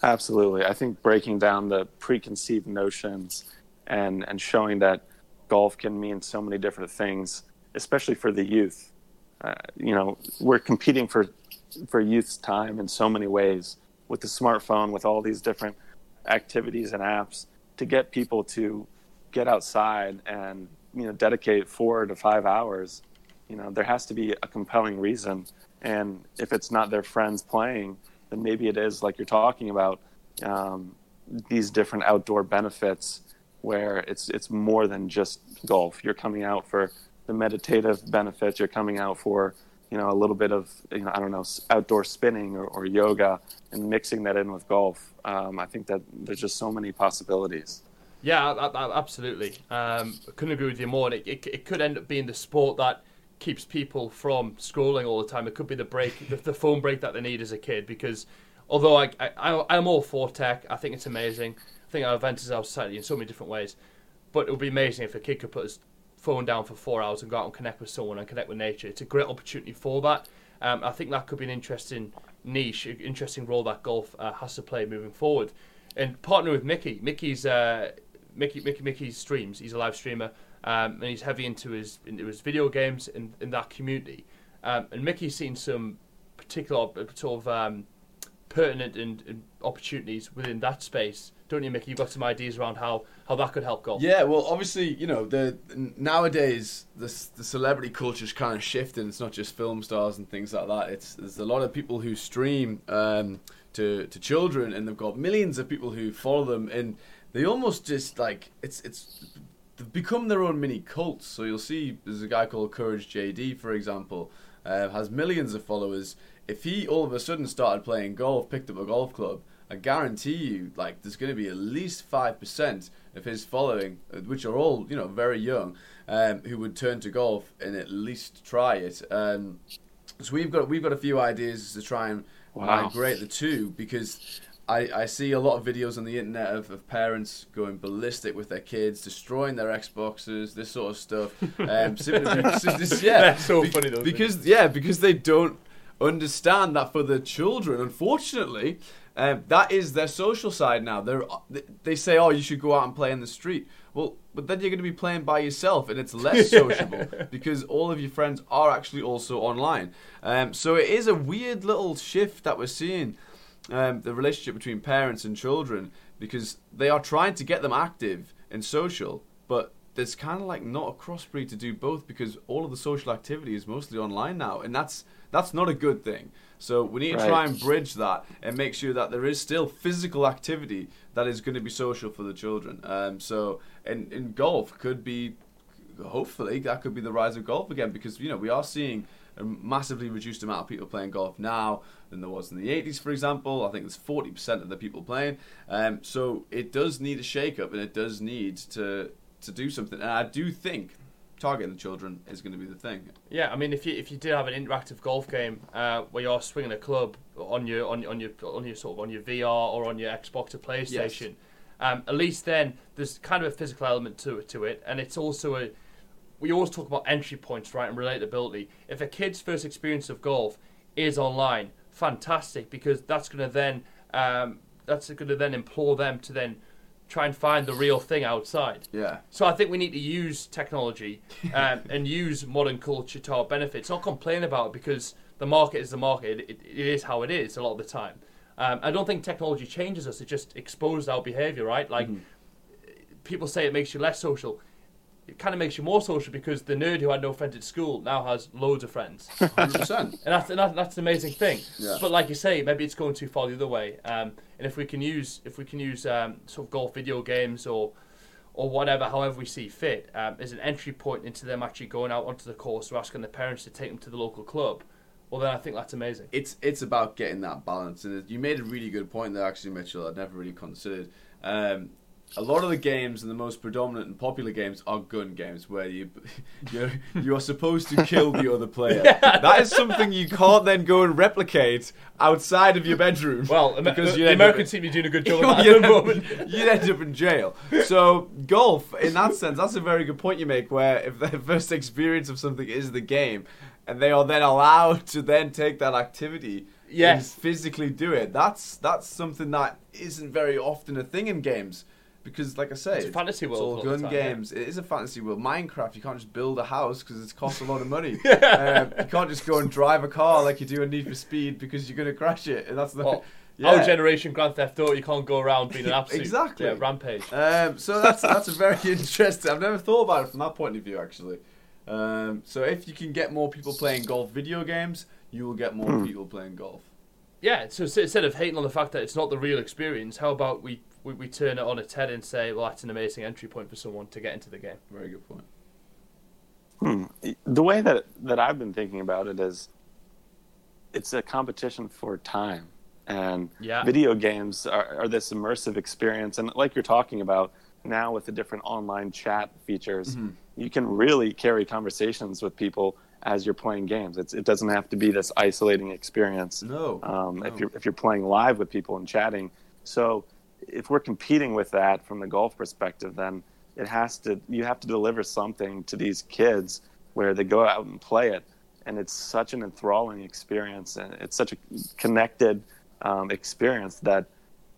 Speaker 3: Absolutely. I think breaking down the preconceived notions and, and showing that golf can mean so many different things, especially for the youth. Uh, you know, we're competing for for youth's time in so many ways with the smartphone, with all these different activities and apps to get people to get outside and you know dedicate four to five hours You know, there has to be a compelling reason, and if it's not their friends playing, then maybe it is like you're talking about um, these different outdoor benefits where it's it's more than just golf. You're coming out for the meditative benefits. You're coming out for you know a little bit of you know I don't know outdoor spinning or, or yoga and mixing that in with golf. Um, I think that there's just so many possibilities.
Speaker 1: Yeah, absolutely. Um, I couldn't agree with you more. It, it, it could end up being the sport that keeps people from scrolling all the time. It could be the break, the, the phone break that they need as a kid. Because although I, I, I'm all for tech, I think it's amazing. Think it advances our society in so many different ways. But it would be amazing if a kid could put his phone down for four hours and go out and connect with someone and connect with nature. It's a great opportunity for that. Um, I think that could be an interesting niche, interesting role that golf uh, has to play moving forward. And partner with Mickey. Mickey's uh, Mickey, Mickey, Mickey streams. He's a live streamer, um, and he's heavy into his into his video games in in that community. Um, and Mickey's seen some particular sort of um, pertinent and, and, opportunities within that space, don't you, Mickey? You've got some ideas around how, how that could help golf.
Speaker 2: Yeah, well, obviously, you know, the nowadays the the celebrity culture's kind of shifting. It's not just film stars and things like that. It's there's a lot of people who stream um, to to children, and they've got millions of people who follow them, and they almost just like it's it's they've become their own mini cults. So you'll see there's a guy called Courage JD, for example, uh, has millions of followers. If he all of a sudden started playing golf, picked up a golf club, I guarantee you, like there's going to be at least five percent of his following, uh, which are all you know very young, um, who would turn to golf and at least try it. Um, so we've got we've got a few ideas to try and wow. migrate the two because I, I see a lot of videos on the internet of, of parents going ballistic with their kids, destroying their Xboxes, this sort of stuff. Um, simply because, yeah,
Speaker 1: That's so be, funny though.
Speaker 2: Because yeah, because they don't understand that for the children, unfortunately, um, that is their social side now. They're, they say, "Oh, you should go out and play in the street." Well, but then you're going to be playing by yourself, and it's less sociable because all of your friends are actually also online. Um, so it is a weird little shift that we're seeing um, the relationship between parents and children because they are trying to get them active and social, but there's kind of like not a crossbreed to do both because all of the social activity is mostly online now, and that's that's not a good thing. So we need to right. try and bridge that and make sure that there is still physical activity that is going to be social for the children. Um, so in in golf could be hopefully that could be the rise of golf again because you know we are seeing a massively reduced amount of people playing golf now than there was in the 80s, for example. I think there's 40% of the people playing. Um, so it does need a shake up and it does need to, to do something. And I do think targeting the children is going to be the thing.
Speaker 1: Yeah, I mean, if you if you did have an interactive golf game uh, where you're swinging a club on your on, on your on your sort of on your VR or on your Xbox or PlayStation, yes. um, at least then there's kind of a physical element to it to it, and it's also a we always talk about entry points, right, and relatability. If a kid's first experience of golf is online, fantastic, because that's going to then um, that's going to then implore them to then try and find the real thing outside.
Speaker 2: Yeah.
Speaker 1: So I think we need to use technology um, and use modern culture to our benefit. It's not complain about it because the market is the market. It, it is how it is a lot of the time. Um, I don't think technology changes us. It just exposes our behavior, right? Like mm-hmm. people say, it makes you less social it kind of makes you more social because the nerd who had no friends at school now has loads of friends.
Speaker 2: 100%.
Speaker 1: and that's, and that's an amazing thing.
Speaker 2: Yeah.
Speaker 1: But like you say, maybe it's going too far the other way. Um, and if we can use if we can use um, sort of golf video games or or whatever, however we see fit, um, as an entry point into them actually going out onto the course or asking the parents to take them to the local club, well then I think that's amazing.
Speaker 2: It's it's about getting that balance, and you made a really good point there, actually, Mitchell. I'd never really considered. Um, a lot of the games and the most predominant and popular games are gun games where you you're, you are supposed to kill the other player. Yeah. That is something you can't then go and replicate outside of your bedroom.
Speaker 1: Well, because the, the Americans seem to be doing a good job at
Speaker 2: the moment. You'd end up in jail. So golf, in that sense, that's a very good point you make. Where if their first experience of something is the game, and they are then allowed to then take that activity yes. and physically do it, that's that's something that isn't very often a thing in games because, like I say,
Speaker 1: it's a fantasy world.
Speaker 2: It's all gun time, games. Yeah. It is a fantasy world. Minecraft, you can't just build a house because it costs a lot of money. um, you can't just go and drive a car like you do in Need for Speed because you're going to crash it, and that's the.
Speaker 1: Well, yeah. Our generation Grand Theft Auto, you can't go around being an absolute
Speaker 2: exactly
Speaker 1: yeah, rampage.
Speaker 2: Um, so that's that's a very interesting. I've never thought about it from that point of view, actually. Um, so if you can get more people playing golf video games, you will get more people playing golf.
Speaker 1: Yeah, so instead of hating on the fact that it's not the real experience, how about we, we, we turn it on its head and say, well, that's an amazing entry point for someone to get into the game.
Speaker 2: Very good point.
Speaker 3: Hmm. The way that that I've been thinking about it is, it's a competition for time, and
Speaker 1: Yeah.
Speaker 3: video games are, are this immersive experience. And like you're talking about now with the different online chat features, you can really carry conversations with people as you're playing games. It's, it doesn't have to be this isolating experience.
Speaker 2: No.
Speaker 3: um,
Speaker 2: no.
Speaker 3: if you're if you're playing live with people and chatting. So if we're competing with that from the golf perspective, then it has to you have to deliver something to these kids where they go out and play it, and it's such an enthralling experience, and it's such a connected um, experience that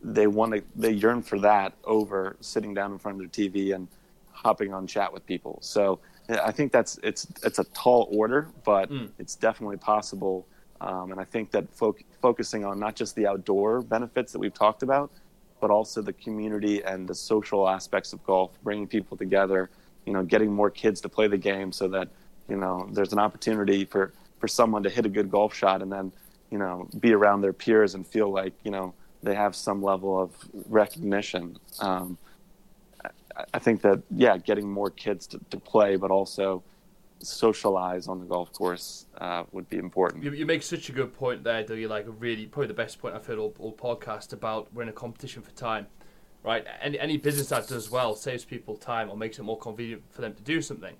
Speaker 3: they want to they yearn for that over sitting down in front of their TV and hopping on chat with people. So I think that's it's it's a tall order, but
Speaker 1: Mm.
Speaker 3: it's definitely possible. Um, and I think that fo- focusing on not just the outdoor benefits that we've talked about, but also the community and the social aspects of golf, bringing people together, you know, getting more kids to play the game so that, you know, there's an opportunity for, for someone to hit a good golf shot and then, you know, be around their peers and feel like, you know, they have some level of recognition. Um, I, I think that, yeah, getting more kids to, to play, but also socialize on the golf course uh, would be important.
Speaker 1: You, you make such a good point there, do you? Like really probably the best point I've heard all, all podcast about we're in a competition for time, right? Any any business that does well saves people time or makes it more convenient for them to do something.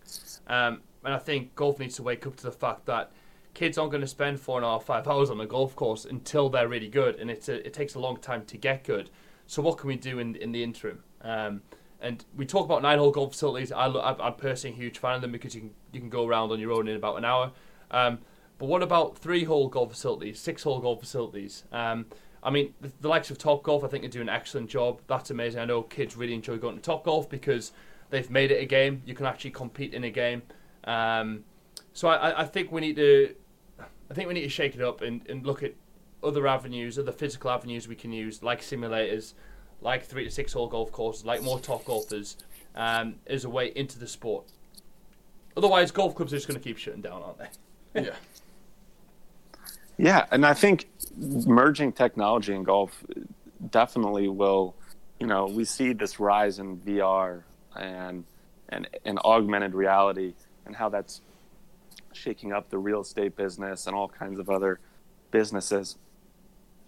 Speaker 1: Um, and I think golf needs to wake up to the fact that kids aren't going to spend four and a half five hours on a golf course until they're really good, and it's a, it takes a long time to get good. So what can we do in in the interim? Um, and we talk about nine-hole golf facilities. I, I'm personally a huge fan of them because you can you can go around on your own in about an hour. Um, but what about three-hole golf facilities, six-hole golf facilities? Um, I mean, the, the likes of Top Golf, I think, are doing an excellent job. That's amazing. I know kids really enjoy going to Top Golf because they've made it a game. You can actually compete in a game. Um, so I, I think we need to, I think we need to shake it up and, and look at other avenues, other physical avenues we can use, like simulators, like three to six hole golf courses, like more top golfers, um, as a way into the sport. Otherwise, golf clubs are just going to keep shutting down, aren't they?
Speaker 2: yeah.
Speaker 3: Yeah, and I think merging technology in golf definitely will. You know, we see this rise in VR and and, and augmented reality, and how that's shaking up the real estate business and all kinds of other businesses.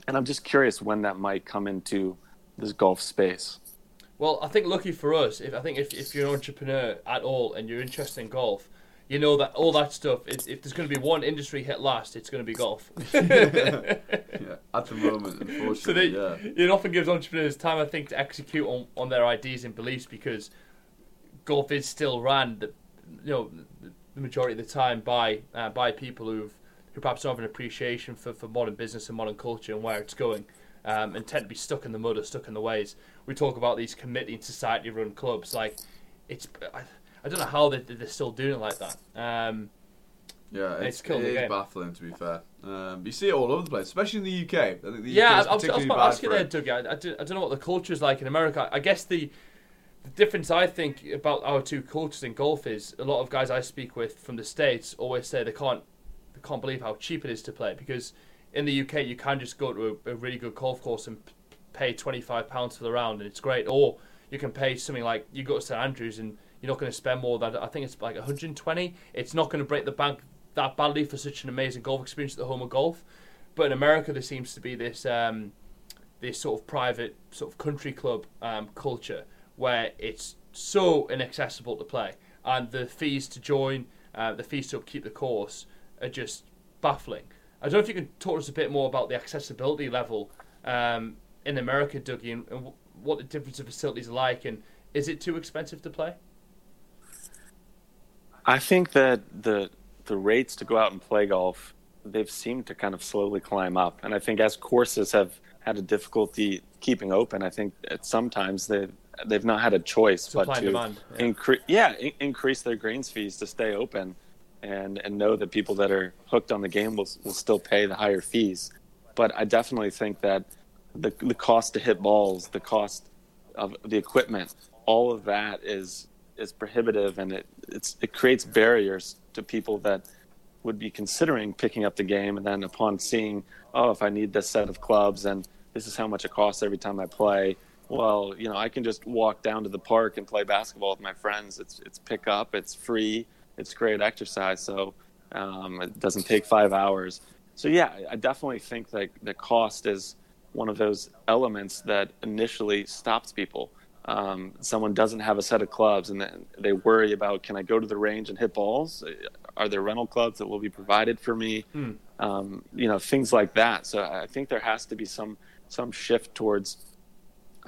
Speaker 3: And I'm just curious when that might come into this golf space.
Speaker 1: Well, I think lucky for us, if I think if, if you're an entrepreneur at all and you're interested in golf, you know that all that stuff. If, if there's going to be one industry hit last, it's going to be golf.
Speaker 2: yeah. At the moment, unfortunately,
Speaker 1: so they,
Speaker 2: yeah.
Speaker 1: it often gives entrepreneurs time, I think, to execute on, on their ideas and beliefs because golf is still ran, the, you know, the majority of the time by uh, by people who've who perhaps don't have an appreciation for, for modern business and modern culture and where it's going, um, and tend to be stuck in the mud or stuck in the ways. We talk about these committee and society run clubs, like it's. I, I don't know how they, they're still doing it like that. Um,
Speaker 2: Yeah,
Speaker 1: It's
Speaker 2: it's,
Speaker 1: killed
Speaker 2: it
Speaker 1: the
Speaker 2: is
Speaker 1: game.
Speaker 2: baffling to be fair. Um, you see it all over the place, especially in the UK. I think the
Speaker 1: yeah,
Speaker 2: UK
Speaker 1: I, I was, I was about to ask you there. Doug. I, I, don't, I don't know what the culture is like in America. I guess the the difference I think about our two cultures in golf is a lot of guys I speak with from the states always say they can't they can't believe how cheap it is to play because in the UK you can just go to a, a really good golf course and p- pay twenty five pounds for the round and it's great, or you can pay something like you go to St Andrews and you're not going to spend more than I think it's like 120. It's not going to break the bank that badly for such an amazing golf experience at the home of golf. But in America, there seems to be this um, this sort of private sort of country club um, culture where it's so inaccessible to play, and the fees to join, uh, the fees to upkeep the course are just baffling. I don't know if you can talk to us a bit more about the accessibility level um, in America, Dougie, and, and what the difference of facilities are like, and is it too expensive to play?
Speaker 3: I think that the the rates to go out and play golf they've seemed to kind of slowly climb up, and I think as courses have had a difficulty keeping open, I think sometimes they they've not had a choice
Speaker 1: Supply
Speaker 3: but to
Speaker 1: demand, yeah.
Speaker 3: increase yeah in- increase their greens fees to stay open, and and know that people that are hooked on the game will will still pay the higher fees. But I definitely think that the the cost to hit balls, the cost of the equipment, all of that is is prohibitive, and it it creates barriers to people that would be considering picking up the game, and then upon seeing, oh, if I need this set of clubs and this is how much it costs every time I play. Well, you know, I can just walk down to the park and play basketball with my friends. It's it's pick up, it's free, it's great exercise, so um, it doesn't take five hours. So yeah, I definitely think that the cost is one of those elements that initially stops people. Um, someone doesn't have a set of clubs and then they worry about can I go to the range and hit balls? Are there rental clubs that will be provided for me?
Speaker 1: Hmm.
Speaker 3: Um, you know, things like that. So I think there has to be some some shift towards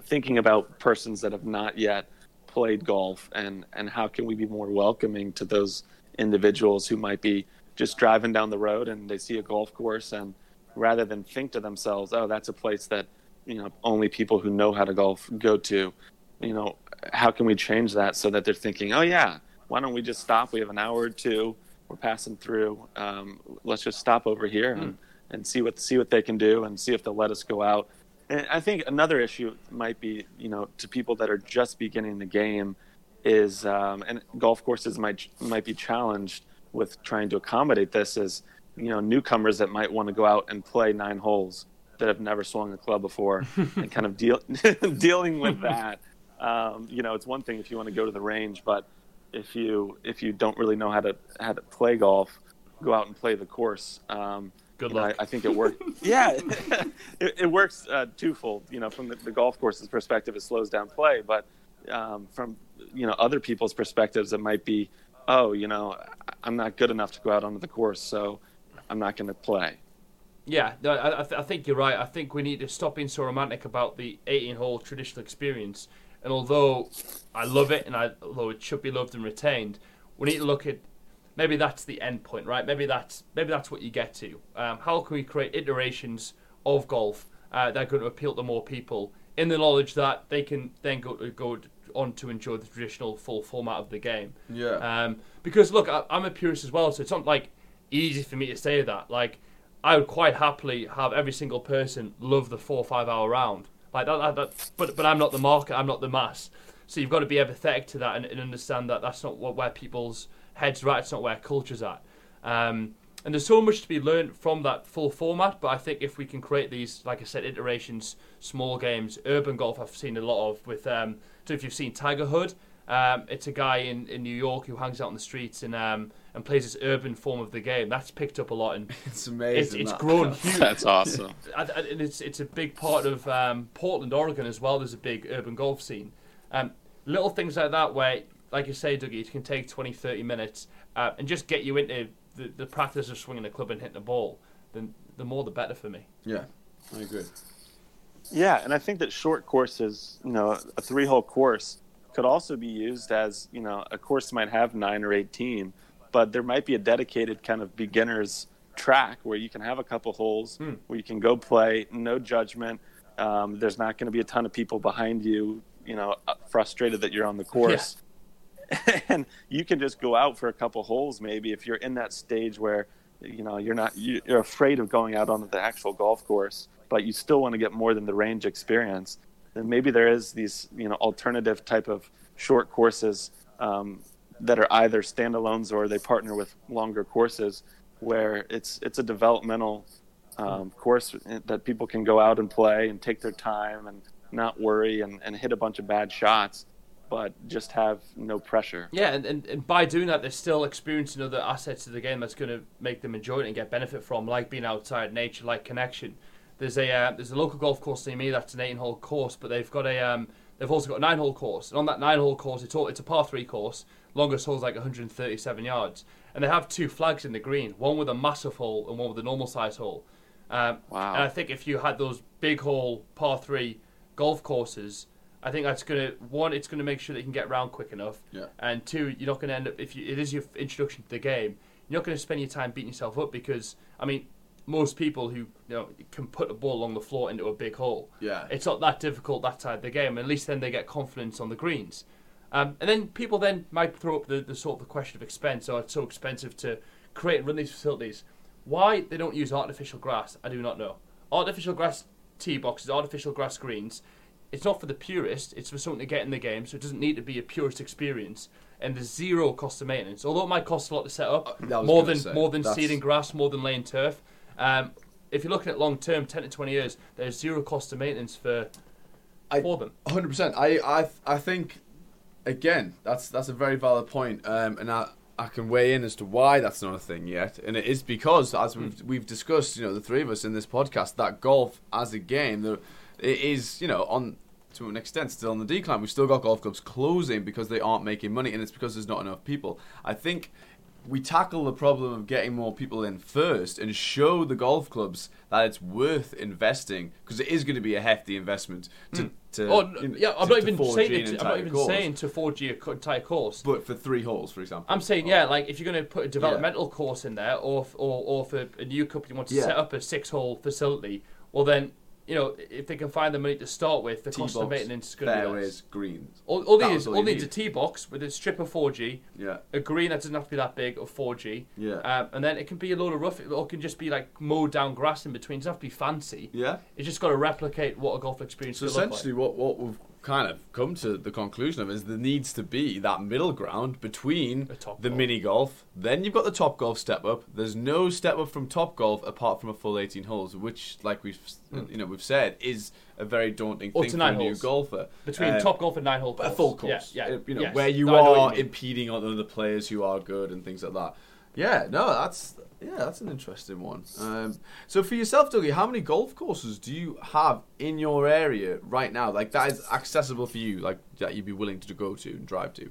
Speaker 3: thinking about persons that have not yet played golf and and how can we be more welcoming to those individuals who might be just driving down the road and they see a golf course and rather than think to themselves, oh, that's a place that you know only people who know how to golf go to. You know, how can we change that so that they're thinking, oh yeah, why don't we just stop? We have an hour or two. We're passing through. Um, let's just stop over here and, and see what see what they can do and see if they'll let us go out. And I think another issue might be, you know, to people that are just beginning the game, is um, and golf courses might might be challenged with trying to accommodate this. Is you know newcomers that might want to go out and play nine holes that have never swung a club before and kind of deal dealing with that um, you know it's one thing if you want to go to the range but if you if you don't really know how to how to play golf go out and play the course um,
Speaker 1: Good
Speaker 3: you know,
Speaker 1: luck.
Speaker 3: I, I think it works yeah it, it works uh, twofold you know from the, the golf course's perspective it slows down play but um, from you know other people's perspectives it might be oh you know i'm not good enough to go out onto the course so i'm not going to play
Speaker 1: Yeah, I, I, th- I think you're right. I think we need to stop being so romantic about the 18 hole traditional experience. And although I love it, and I, although it should be loved and retained, we need to look at maybe that's the end point, right? Maybe that's maybe that's what you get to. Um, how can we create iterations of golf uh, that are going to appeal to more people, in the knowledge that they can then go to, go on to enjoy the traditional full format of the game.
Speaker 2: Yeah.
Speaker 1: Um, because look, I, I'm a purist as well, so it's not like easy for me to say that. Like, I would quite happily have every single person love the four or five hour round. Like that, that, that but but I'm not the market. I'm not the mass. So you've got to be empathetic to that and, and understand that that's not what, where people's heads right. It's not where culture's at. Um, and there's so much to be learned from that full format. But I think if we can create these, like I said, iterations, small games, urban golf, I've seen a lot of with. Um, so if you've seen Tiger Hood, um, it's a guy in, in New York who hangs out on the streets and um, and plays this urban form of the game. That's picked up a lot and
Speaker 2: It's
Speaker 1: it's,
Speaker 2: amazing.
Speaker 1: it's
Speaker 2: that.
Speaker 1: grown huge.
Speaker 3: that's awesome
Speaker 1: and, and it's it's a big part of um, Portland, Oregon as well. There's a big urban golf scene. Um, little things like that where, like you say, Dougie, it can take 20, 30 minutes uh, and just get you into the, the practice of swinging a club and hitting a ball. Then the more the better for me.
Speaker 2: Yeah, I agree.
Speaker 3: Yeah, and I think that short courses, you know, a three hole course could also be used as, you know, a course might have nine or 18, but there might be a dedicated kind of beginner's track where you can have a couple holes
Speaker 1: Hmm.
Speaker 3: where you can go play, no judgment. Um, there's not going to be a ton of people behind you, you know, uh, frustrated that you're on the course. and you can just go out for a couple holes maybe if you're in that stage where you know you're not you- you're afraid of going out onto the actual golf course but you still want to get more than the range experience then maybe there is these you know alternative type of short courses um, that are either standalones or they partner with longer courses where it's it's a developmental um, course that people can go out and play and take their time and not worry and, and hit a bunch of bad shots but just have no pressure
Speaker 1: Yeah, and, and, and by doing that, they're still experiencing other assets of the game that's going to make them enjoy it and get benefit from, like being outside nature, like connection. There's a uh, there's a local golf course near me that's an eight hole course, but they've got a um, they've also got a nine hole course, and on that nine hole course, it's all, it's a par three course. Longest hole is like 137 yards, and they have two flags in the green, one with a massive hole and one with a normal size hole. Um,
Speaker 3: Wow.
Speaker 1: And I think if you had those big hole par three golf courses, I think that's gonna one, it's gonna make sure that you can get around quick enough,
Speaker 2: Yeah.
Speaker 1: and two, you're not gonna end up if you, it is your introduction to the game, you're not gonna spend your time beating yourself up because I mean, most people who you know can put a ball along the floor into a big hole,
Speaker 2: Yeah.
Speaker 1: it's not that difficult that side of the game. At least then they get confidence on the greens. Um, and then people then might throw up the, the sort of the question of expense. Or it's so expensive to create and run these facilities. Why they don't use artificial grass, I do not know. Artificial grass tee boxes, artificial grass greens. It's not for the purist. It's for something to get in the game, so it doesn't need to be a purist experience. And there's zero cost of maintenance. Although it might cost a lot to set up,
Speaker 2: Uh,
Speaker 1: more than
Speaker 2: say,
Speaker 1: more than seeding grass, more than laying turf. Um, if you're looking at long term, ten to twenty years, there's zero cost of maintenance for
Speaker 2: I-
Speaker 1: for them.
Speaker 2: hundred percent. I, I I think again that's that's a very valid point, um, and I I can weigh in as to why that's not a thing yet, and it is because as we've we've discussed, you know, the three of us in this podcast, that golf as a game, the, it is you know on to an extent still on the decline. We've still got golf clubs closing because they aren't making money, and it's because there's not enough people. I think we tackle the problem of getting more people in first and show the golf clubs that it's worth investing because it is going to be a hefty investment to. Hmm. to
Speaker 1: Oh
Speaker 2: you know,
Speaker 1: yeah, I'm
Speaker 2: to-
Speaker 1: not even
Speaker 2: 4G
Speaker 1: saying it, I'm not even
Speaker 2: course.
Speaker 1: saying to 4G a entire course.
Speaker 2: But for three holes, for example.
Speaker 1: I'm saying yeah, like if you're going to put a developmental course in there, or or or for a new company wants to
Speaker 2: Yeah.
Speaker 1: set up a six-hole facility, well then you know if they can find the money to start with, the cost of maintenance is going to be
Speaker 2: fairways,
Speaker 1: less.
Speaker 2: greens.
Speaker 1: All, all they
Speaker 2: was all
Speaker 1: all
Speaker 2: you
Speaker 1: needs a
Speaker 2: need.
Speaker 1: tee box with a strip of 4G,
Speaker 2: Yeah,
Speaker 1: a green that doesn't have to be that big of 4G,
Speaker 2: yeah,
Speaker 1: um, and then it can be a load of rough, or it can just be like mowed down grass in between. It doesn't have to be fancy.
Speaker 2: yeah.
Speaker 1: It's just got to replicate what a golf experience
Speaker 2: So
Speaker 1: look like.
Speaker 2: essentially, what what we've kind of come to the conclusion of is there needs to be that middle ground between the
Speaker 1: golf.
Speaker 2: mini golf. Then you've got the top golf step up. There's no step up from top golf apart from a full 18 holes, which, like we've you know we've said, is a very daunting
Speaker 1: Or
Speaker 2: thing for a new golfer.
Speaker 1: Between
Speaker 2: Uh,
Speaker 1: top golf and nine hole
Speaker 2: a full course.
Speaker 1: Yeah, yeah.
Speaker 2: Uh, you know,
Speaker 1: yes.
Speaker 2: where you
Speaker 1: No, I know what
Speaker 2: are
Speaker 1: mean.
Speaker 2: impeding on other players who are good and things like that. Yeah, no, that's yeah, that's an interesting one. Um, so for yourself, Dougie, how many golf courses do you have in your area right now? Like that is accessible for you, like that you'd be willing to go to and drive to.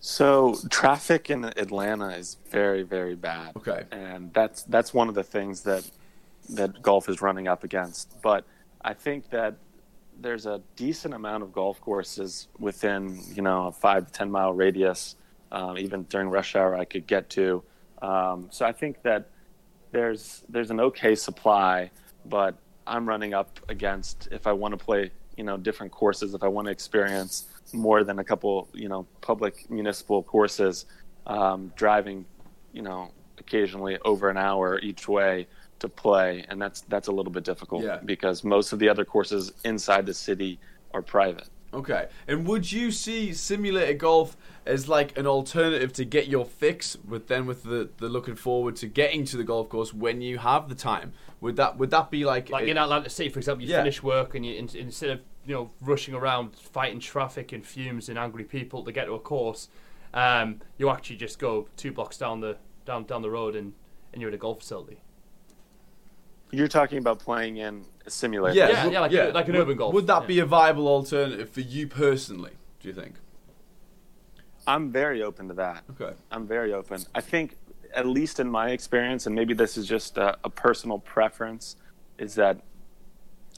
Speaker 3: So traffic in Atlanta is very, very bad.
Speaker 2: Okay.
Speaker 3: and that's that's one of the things that that golf is running up against. But I think that there's a decent amount of golf courses within you know a five to ten mile radius, um, even during rush hour I could get to. Um, so I think that there's there's an okay supply, but I'm running up against if I want to play you know different courses, if I want to experience more than a couple you know public municipal courses, um, driving you know occasionally over an hour each way to play, and that's that's a little bit difficult
Speaker 2: Yeah.
Speaker 3: because most of the other courses inside the city are private.
Speaker 2: Okay. And would you see simulated golf as like an alternative to get your fix, with then with the, the looking forward to getting to the golf course when you have the time? Would that would that be like
Speaker 1: Like
Speaker 2: a-
Speaker 1: in Atlanta City, for example, you
Speaker 2: Yeah.
Speaker 1: finish work and you in, instead of you know rushing around fighting traffic and fumes and angry people to get to a course, um, you actually just go two blocks down the down down the road and, and you're at a golf facility.
Speaker 3: You're talking about playing in a simulator.
Speaker 2: Yeah,
Speaker 1: Yeah,
Speaker 2: would-
Speaker 1: yeah, like a- like an
Speaker 2: Would-
Speaker 1: urban golf,
Speaker 2: Would that
Speaker 1: yeah.
Speaker 2: be a viable alternative for you personally? Do you think?
Speaker 3: I'm very open to that.
Speaker 2: Okay.
Speaker 3: I'm very open. I think, at least in my experience, and maybe this is just a, a personal preference, is that,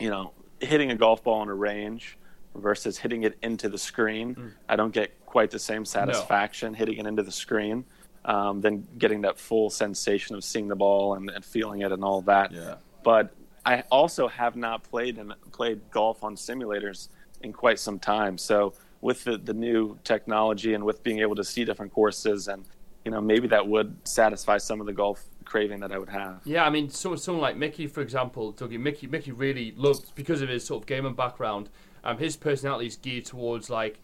Speaker 3: you know, hitting a golf ball on a range versus hitting it into the screen,
Speaker 2: Mm.
Speaker 3: I don't get quite the same satisfaction hitting it into the screen um, than getting that full sensation of seeing the ball and, and feeling it and all that.
Speaker 2: Yeah.
Speaker 3: But I also have not played and played golf on simulators in quite some time. So with the, the new technology and with being able to see different courses and you know maybe that would satisfy some of the golf craving that I would have.
Speaker 1: Yeah, I mean, so someone like Mickey, for example, Dougie, Mickey, Mickey really loves because of his sort of gaming background. Um, his personality is geared towards like,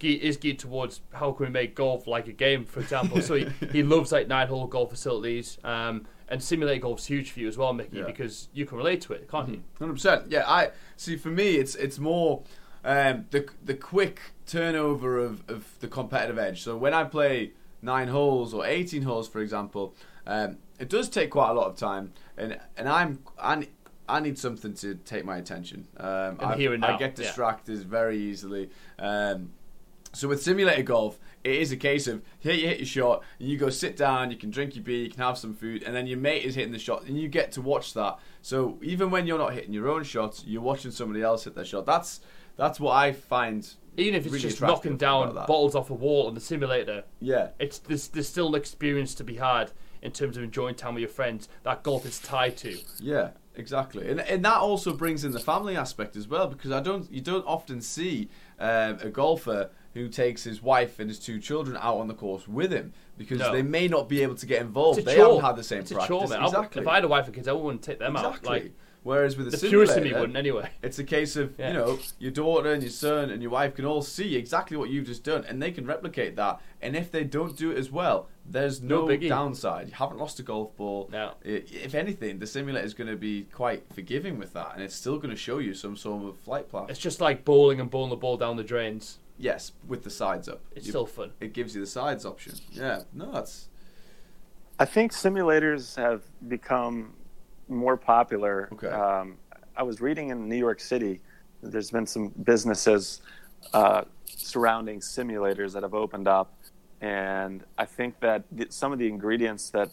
Speaker 1: is geared towards how can we make golf like a game, for example. so he, he loves like nine-hole golf facilities. Um, and simulated golf's huge for you as well, Mickey,
Speaker 2: Yeah.
Speaker 1: because you can relate to it, can't you?
Speaker 2: Hundred percent. Yeah, I see. For me, it's it's more um, the the quick turnover of, of the competitive edge. So when I play nine holes or eighteen holes, for example, um, it does take quite a lot of time, and and I'm I, I need something to take my attention. Um,
Speaker 1: And
Speaker 2: I,
Speaker 1: here and
Speaker 2: I
Speaker 1: now,
Speaker 2: get
Speaker 1: yeah.
Speaker 2: distracted very easily. Um, so with simulated golf, it is a case of hit you hit your shot, and you go sit down, you can drink your beer, you can have some food, and then your mate is hitting the shot, and you get to watch that. So even when you're not hitting your own shots, you're watching somebody else hit their shot. That's that's what I find.
Speaker 1: Even if it's
Speaker 2: really
Speaker 1: just knocking down bottles off a wall on the simulator,
Speaker 2: Yeah,
Speaker 1: it's there's, there's still an experience to be had in terms of enjoying time with your friends that golf is tied to.
Speaker 2: yeah, exactly, and and that also brings in the family aspect as well because I don't you don't often see um, a golfer who takes his wife and his two children out on the course with him because
Speaker 1: No.
Speaker 2: they may not be able to get involved. They haven't had the same
Speaker 1: it's
Speaker 2: practice.
Speaker 1: a chore.
Speaker 2: Exactly.
Speaker 1: if I had a wife and kids, I wouldn't take them out.
Speaker 2: Exactly.
Speaker 1: Like,
Speaker 2: Whereas with a
Speaker 1: The
Speaker 2: simulator,
Speaker 1: purist in me wouldn't anyway.
Speaker 2: it's a case of
Speaker 1: Yeah.
Speaker 2: you know your daughter and your son and your wife can all see exactly what you've just done, and they can replicate that. And if they don't do it as well, there's
Speaker 1: No
Speaker 2: no, downside. You haven't lost a golf ball.
Speaker 1: No.
Speaker 2: If anything, the simulator is going to be quite forgiving with that, and it's still going to show you some sort of flight path.
Speaker 1: It's just like bowling and bowling the ball down the drains.
Speaker 2: Yes, with the sides up.
Speaker 1: It's
Speaker 2: You-
Speaker 1: still fun.
Speaker 2: it gives you the sides option. Yeah, no, that's
Speaker 3: I think simulators have become more popular.
Speaker 2: Okay.
Speaker 3: Um, I was reading in New York City, there's been some businesses uh, surrounding simulators that have opened up, and I think that the, some of the ingredients that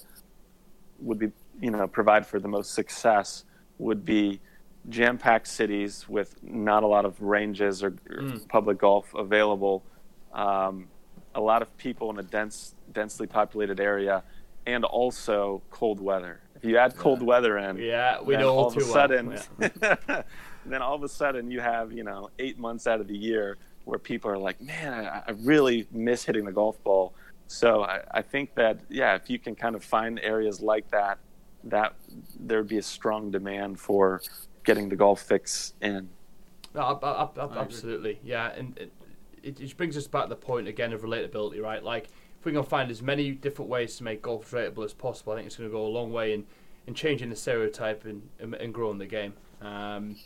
Speaker 3: would be, you know, provide for the most success would be jam-packed cities with not a lot of ranges or, or public golf available, um, a lot of people in a dense, densely populated area, and also cold weather. If you add cold weather in,
Speaker 1: Yeah, we know
Speaker 3: all of a
Speaker 1: well.
Speaker 3: sudden,
Speaker 1: Yeah.
Speaker 3: then all of a sudden you have you know eight months out of the year where people are like, man, I, I really miss hitting the golf ball. So I, I think that yeah, if you can kind of find areas like that, that there would be a strong demand for getting the golf fix in.
Speaker 1: Absolutely, yeah, and it, it just brings us back to the point again of relatability, right? Like, if we can find as many different ways to make golf relatable as possible, I think it's going to go a long way in, in changing the stereotype and, and, and growing the game. Um,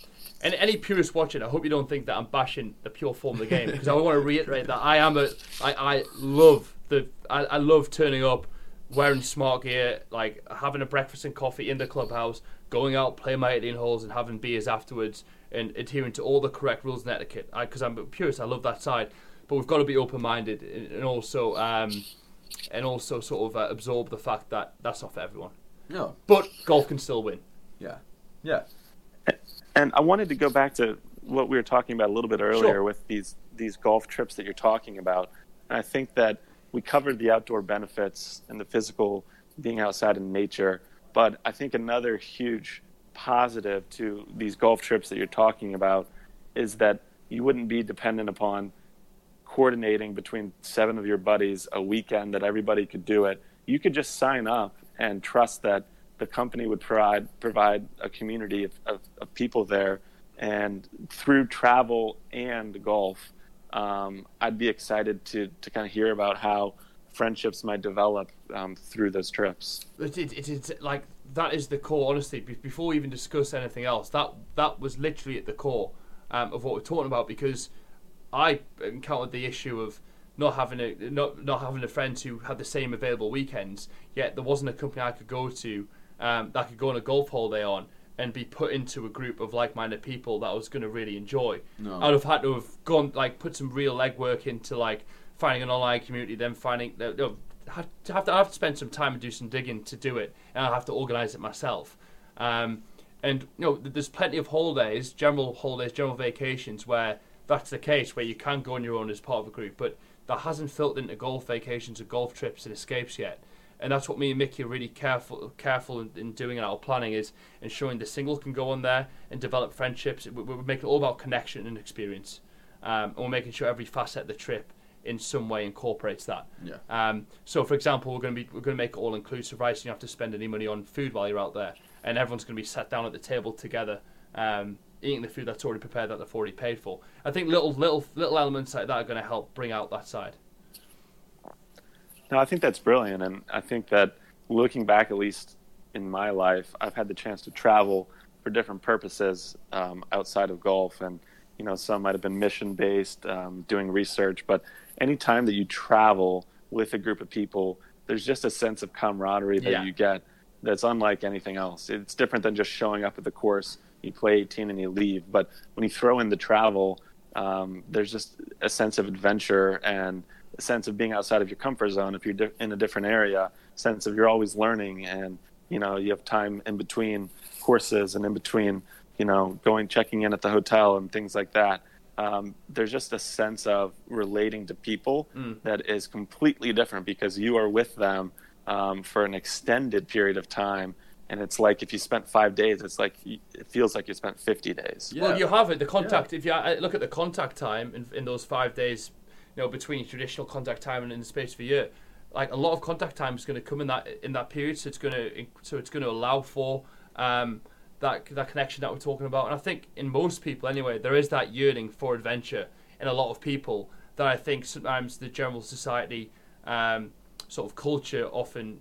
Speaker 1: and any purist watching, I hope you don't think that I'm bashing the pure form of the game because I want to reiterate that I am a, I, I love the, I, I love turning up, wearing smart gear, like having a breakfast and coffee in the clubhouse, going out, playing my 18 holes, and having beers afterwards, and adhering to all the correct rules and etiquette. Because I'm a purist, I love that side, but we've got to be open-minded and and also, um, and also sort of uh, absorb the fact that that's not for everyone.
Speaker 2: no,
Speaker 1: But golf can still win.
Speaker 2: yeah, yeah.
Speaker 3: And I wanted to go back to what we were talking about a little bit earlier
Speaker 1: Sure.
Speaker 3: with these these golf trips that you're talking about. And I think that we covered the outdoor benefits and the physical being outside in nature, but I think another huge positive to these golf trips that you're talking about is that you wouldn't be dependent upon coordinating between seven of your buddies a weekend that everybody could do it. You could just sign up and trust that the company would provide provide a community of, of, of people there, and through travel and golf, um, I'd be excited to to kind of hear about how friendships might develop um, through those trips.
Speaker 1: It, it, it, it's like that is the core. Honestly, before we even discuss anything else, that that was literally at the core um, of what we're talking about. Because I encountered the issue of not having a not not having a friend who had the same available weekends. Yet there wasn't a company I could go to um, that I could go on a golf holiday on and be put into a group of like-minded people that I was going to really enjoy.
Speaker 2: No.
Speaker 1: I'd have had to have gone like put some real legwork into like finding an online community, then finding uh, no, have to have to I have to spend some time and do some digging to do it, and I have to organise it myself. Um, and you know, there's plenty of holidays, general holidays, general vacations where that's the case, where you can go on your own as part of a group, but that hasn't filtered into golf vacations or golf trips and escapes yet. And that's what me and Mickey are really careful careful in, in doing in our planning is ensuring the single can go on there and develop friendships. We- We're making it all about connection and experience, um, and we're making sure every facet of the trip in some way incorporates that.
Speaker 2: Yeah.
Speaker 1: Um, so, for example, we're going to be we're going to make it all inclusive, right? So you don't have to spend any money on food while you're out there, and everyone's going to be sat down at the table together, um, eating the food that's already prepared that they've already paid for. I think little little little elements like that are going to help bring out that side.
Speaker 3: No, I think that's brilliant, and I think that looking back, at least in my life, I've had the chance to travel for different purposes um, outside of golf, and you know, some might have been mission based, um, doing research, but anytime that you travel with a group of people, there's just a sense of camaraderie that
Speaker 1: Yeah.
Speaker 3: you get that's unlike anything else. It's different than just showing up at the course. You play 18 and you leave, but when you throw in the travel, um, there's just a sense of adventure and a sense of being outside of your comfort zone if you're di- in a different area sense of you're always learning and you know you have time in between courses and in between you know going checking in at the hotel and things like that um, there's just a sense of relating to people that is completely different because you are with them um, for an extended period of time and it's like if you spent five days it's like it feels like you spent 50 days
Speaker 2: Yeah.
Speaker 1: Well, you have it. The contact. If you uh, look at the contact time in, in those five days, you know, between traditional contact time and in the space of a year, like a lot of contact time is going to come in that in that period. So it's going to so it's going to allow for um, that that connection that we're talking about. And I think in most people, anyway, there is that yearning for adventure in a lot of people that I think sometimes the general society um, sort of culture often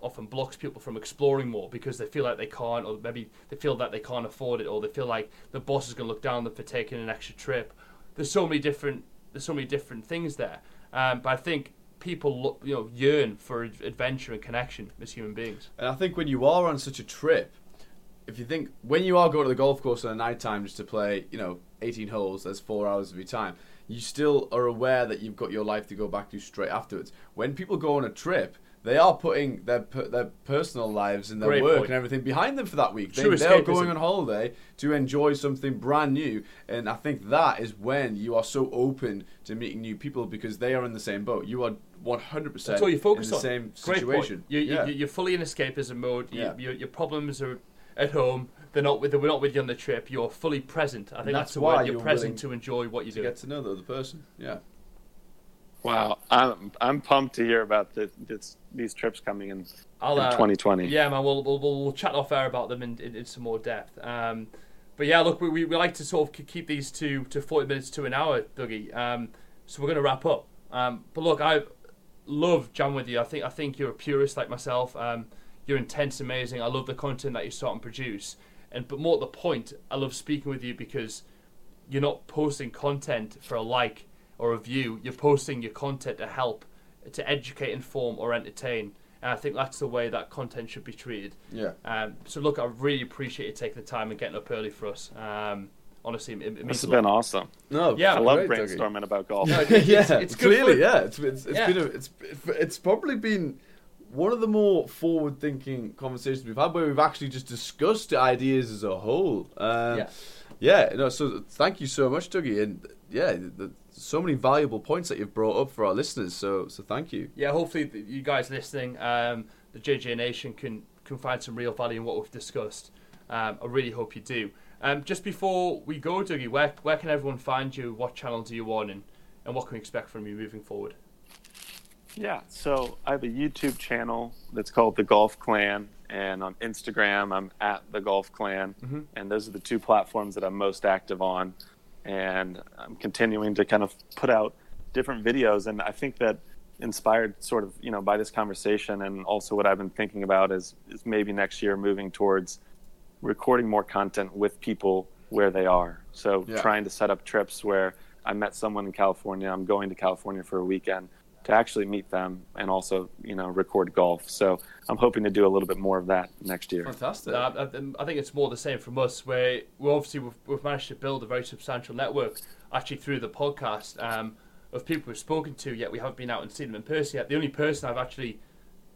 Speaker 1: often blocks people from exploring more because they feel like they can't, or maybe they feel that they can't afford it, or they feel like the boss is going to look down on them for taking an extra trip. There's so many different there's so many different things there, um, but I think people look, you know yearn for adventure and connection as human beings.
Speaker 2: And I think when you are on such a trip, if you think when you are going to the golf course at a night time just to play, you know, 18 holes, that's four hours of your time. You still are aware that you've got your life to go back to straight afterwards. When people go on a trip, they are putting their per- their personal lives and their
Speaker 1: Great
Speaker 2: work
Speaker 1: point.
Speaker 2: and everything behind them for that week. They,
Speaker 1: True
Speaker 2: they are going on holiday to enjoy something brand new, and I think that is when you are so open to meeting new people because they are in the same boat. You are 100 percent
Speaker 1: That's all you focus
Speaker 2: in the
Speaker 1: on.
Speaker 2: same
Speaker 1: Great
Speaker 2: situation.
Speaker 1: Point. You,
Speaker 2: yeah.
Speaker 1: you, you're fully in escapism mode. You,
Speaker 2: Yeah.
Speaker 1: your, your problems are at home. They're not with. They're not with you on the trip. You're fully present. I think
Speaker 2: And
Speaker 1: that's,
Speaker 2: that's
Speaker 1: the
Speaker 2: why
Speaker 1: word. You're
Speaker 2: you're
Speaker 1: present to enjoy what you
Speaker 2: to
Speaker 1: do.
Speaker 2: get to know the other person. Yeah.
Speaker 3: Wow, I'm I'm pumped to hear about the, this, these trips coming in,
Speaker 1: I'll,
Speaker 3: in
Speaker 1: uh,
Speaker 3: 2020.
Speaker 1: Yeah, man. We'll, we'll, we'll, we'll chat off air about them in, in, in some more depth. Um, but yeah, look, we, we, we like to sort of keep these to, to 40 minutes to an hour, Dougie. Um, so we're going to wrap up. Um, but look, I love jam with you. I think I think you're a purist like myself. Um, you're intense, amazing. I love the content that you start and produce. And but more at the point, I love speaking with you because you're not posting content for a like or a view. You're posting your content to help, to educate, inform, or entertain. And I think that's the way that content should be treated.
Speaker 2: Yeah.
Speaker 1: Um, so look, I really appreciate you taking the time and getting up early for us. Um, honestly, it, it means
Speaker 3: This has
Speaker 1: a lot.
Speaker 3: been awesome.
Speaker 2: No.
Speaker 1: Yeah,
Speaker 3: I love
Speaker 2: great, Dougie.
Speaker 3: brainstorming about golf.
Speaker 1: No, it's-
Speaker 2: yeah,
Speaker 1: it's- it's good
Speaker 2: clearly,
Speaker 1: for-
Speaker 2: yeah. It's it's, it's
Speaker 1: Yeah.
Speaker 2: been a, it's it's probably been one of the more forward-thinking conversations we've had, where we've actually just discussed ideas as a whole. Um,
Speaker 1: Yeah.
Speaker 2: yeah. No, so thank you so much, Dougie, and yeah, the, so many valuable points that you've brought up for our listeners. So so thank you.
Speaker 1: yeah, hopefully you guys listening, um, the JJ Nation can can find some real value in what we've discussed. Um, I really hope you do. Um, just before we go, Dougie, where where can everyone find you? What channels are you on, and, and what can we expect from you moving forward?
Speaker 3: Yeah, so I have a YouTube channel that's called The Golf Clan, and on Instagram I'm at The Golf Clan,
Speaker 1: Mhm.
Speaker 3: and those are the two platforms that I'm most active on. And I'm continuing to kind of put out different videos, and I think that inspired sort of you know by this conversation, and also what I've been thinking about is is maybe next year moving towards recording more content with people where they are. So
Speaker 2: Yeah.
Speaker 3: trying to set up trips where I met someone in California, I'm going to California for a weekend to actually meet them and also, you know, record golf. So I'm hoping to do a little bit more of that next year.
Speaker 2: Fantastic.
Speaker 1: I, I think it's more the same from us. Where we obviously we've, we've managed to build a very substantial network actually through the podcast um, of people we've spoken to. Yet we haven't been out and seen them in person yet. The only person I've actually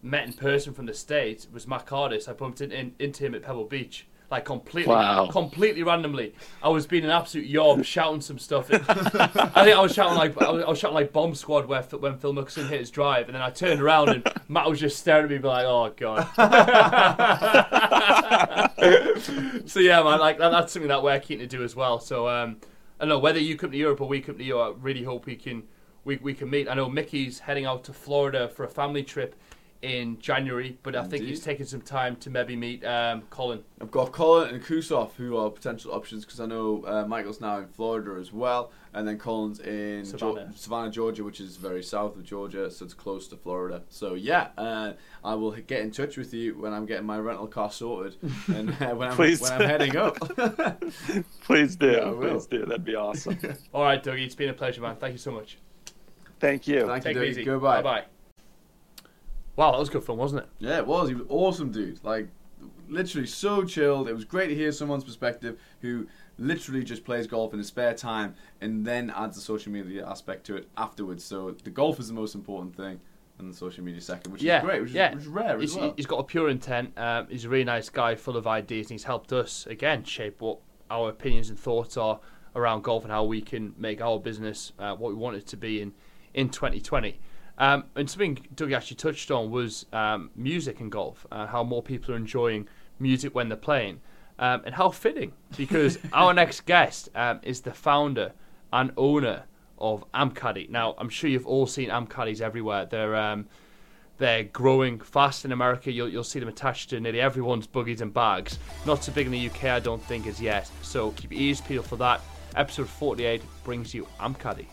Speaker 1: met in person from the states was Matt Cardis. I bumped in, in, into him at Pebble Beach. Like completely,
Speaker 3: Wow.
Speaker 1: completely randomly. I was being an absolute yob, shouting some stuff. I think I was shouting like I was, I was shouting like Bomb Squad where when Phil Mickelson hit his drive, and then I turned around and Matt was just staring at me, be like, "Oh god." so yeah, man, like that, that's something that we're keen to do as well. So um, I don't know whether you come to Europe or we come to you. I really hope we can we, we can meet. I know Mickey's heading out to Florida for a family trip in January, but I think he's
Speaker 2: Indeed.
Speaker 1: taking some time to maybe meet um, Colin.
Speaker 2: I've got Colin and Kusov who are potential options because I know uh, Michael's now in Florida as well, and then Colin's in
Speaker 1: Savannah.
Speaker 2: Savannah. Savannah, Georgia, which is very south of Georgia, so it's close to Florida. So yeah, uh, I will get in touch with you when I'm getting my rental car sorted and uh, when I'm when I'm heading up.
Speaker 3: Please do.
Speaker 2: Yeah, I will.
Speaker 3: Please do. That'd be awesome.
Speaker 1: All right, Dougie, it's been a pleasure, man. Thank you so much.
Speaker 3: Thank you.
Speaker 2: Thank
Speaker 1: Take
Speaker 2: you,
Speaker 1: it
Speaker 2: Dougie. Goodbye.
Speaker 1: Bye bye. Wow, that was good fun, wasn't it?
Speaker 2: Yeah, it was. He was awesome, dude. Like, literally so chilled. It was great to hear someone's perspective who literally just plays golf in his spare time and then adds the social media aspect to it afterwards. So the golf is the most important thing, and the social media second, which
Speaker 1: yeah,
Speaker 2: is great, which,
Speaker 1: yeah.
Speaker 2: is, which is rare
Speaker 1: he's,
Speaker 2: as well.
Speaker 1: he's got a pure intent. Um, he's a really nice guy, full of ideas, and he's helped us again shape what our opinions and thoughts are around golf and how we can make our business uh, what we want it to be in in 2020. Um, and something Doug actually touched on was um, music and golf, uh, how more people are enjoying music when they're playing, um, and how fitting because our next guest um, is the founder and owner of Amcaddy. Now, I'm sure you've all seen Amcaddies everywhere. They're um, They're growing fast in America. You'll, you'll see them attached to nearly everyone's buggies and bags. Not so big in the UK, I don't think, as yet. So keep your ears peeled for that. Episode 48 brings you Amcaddy.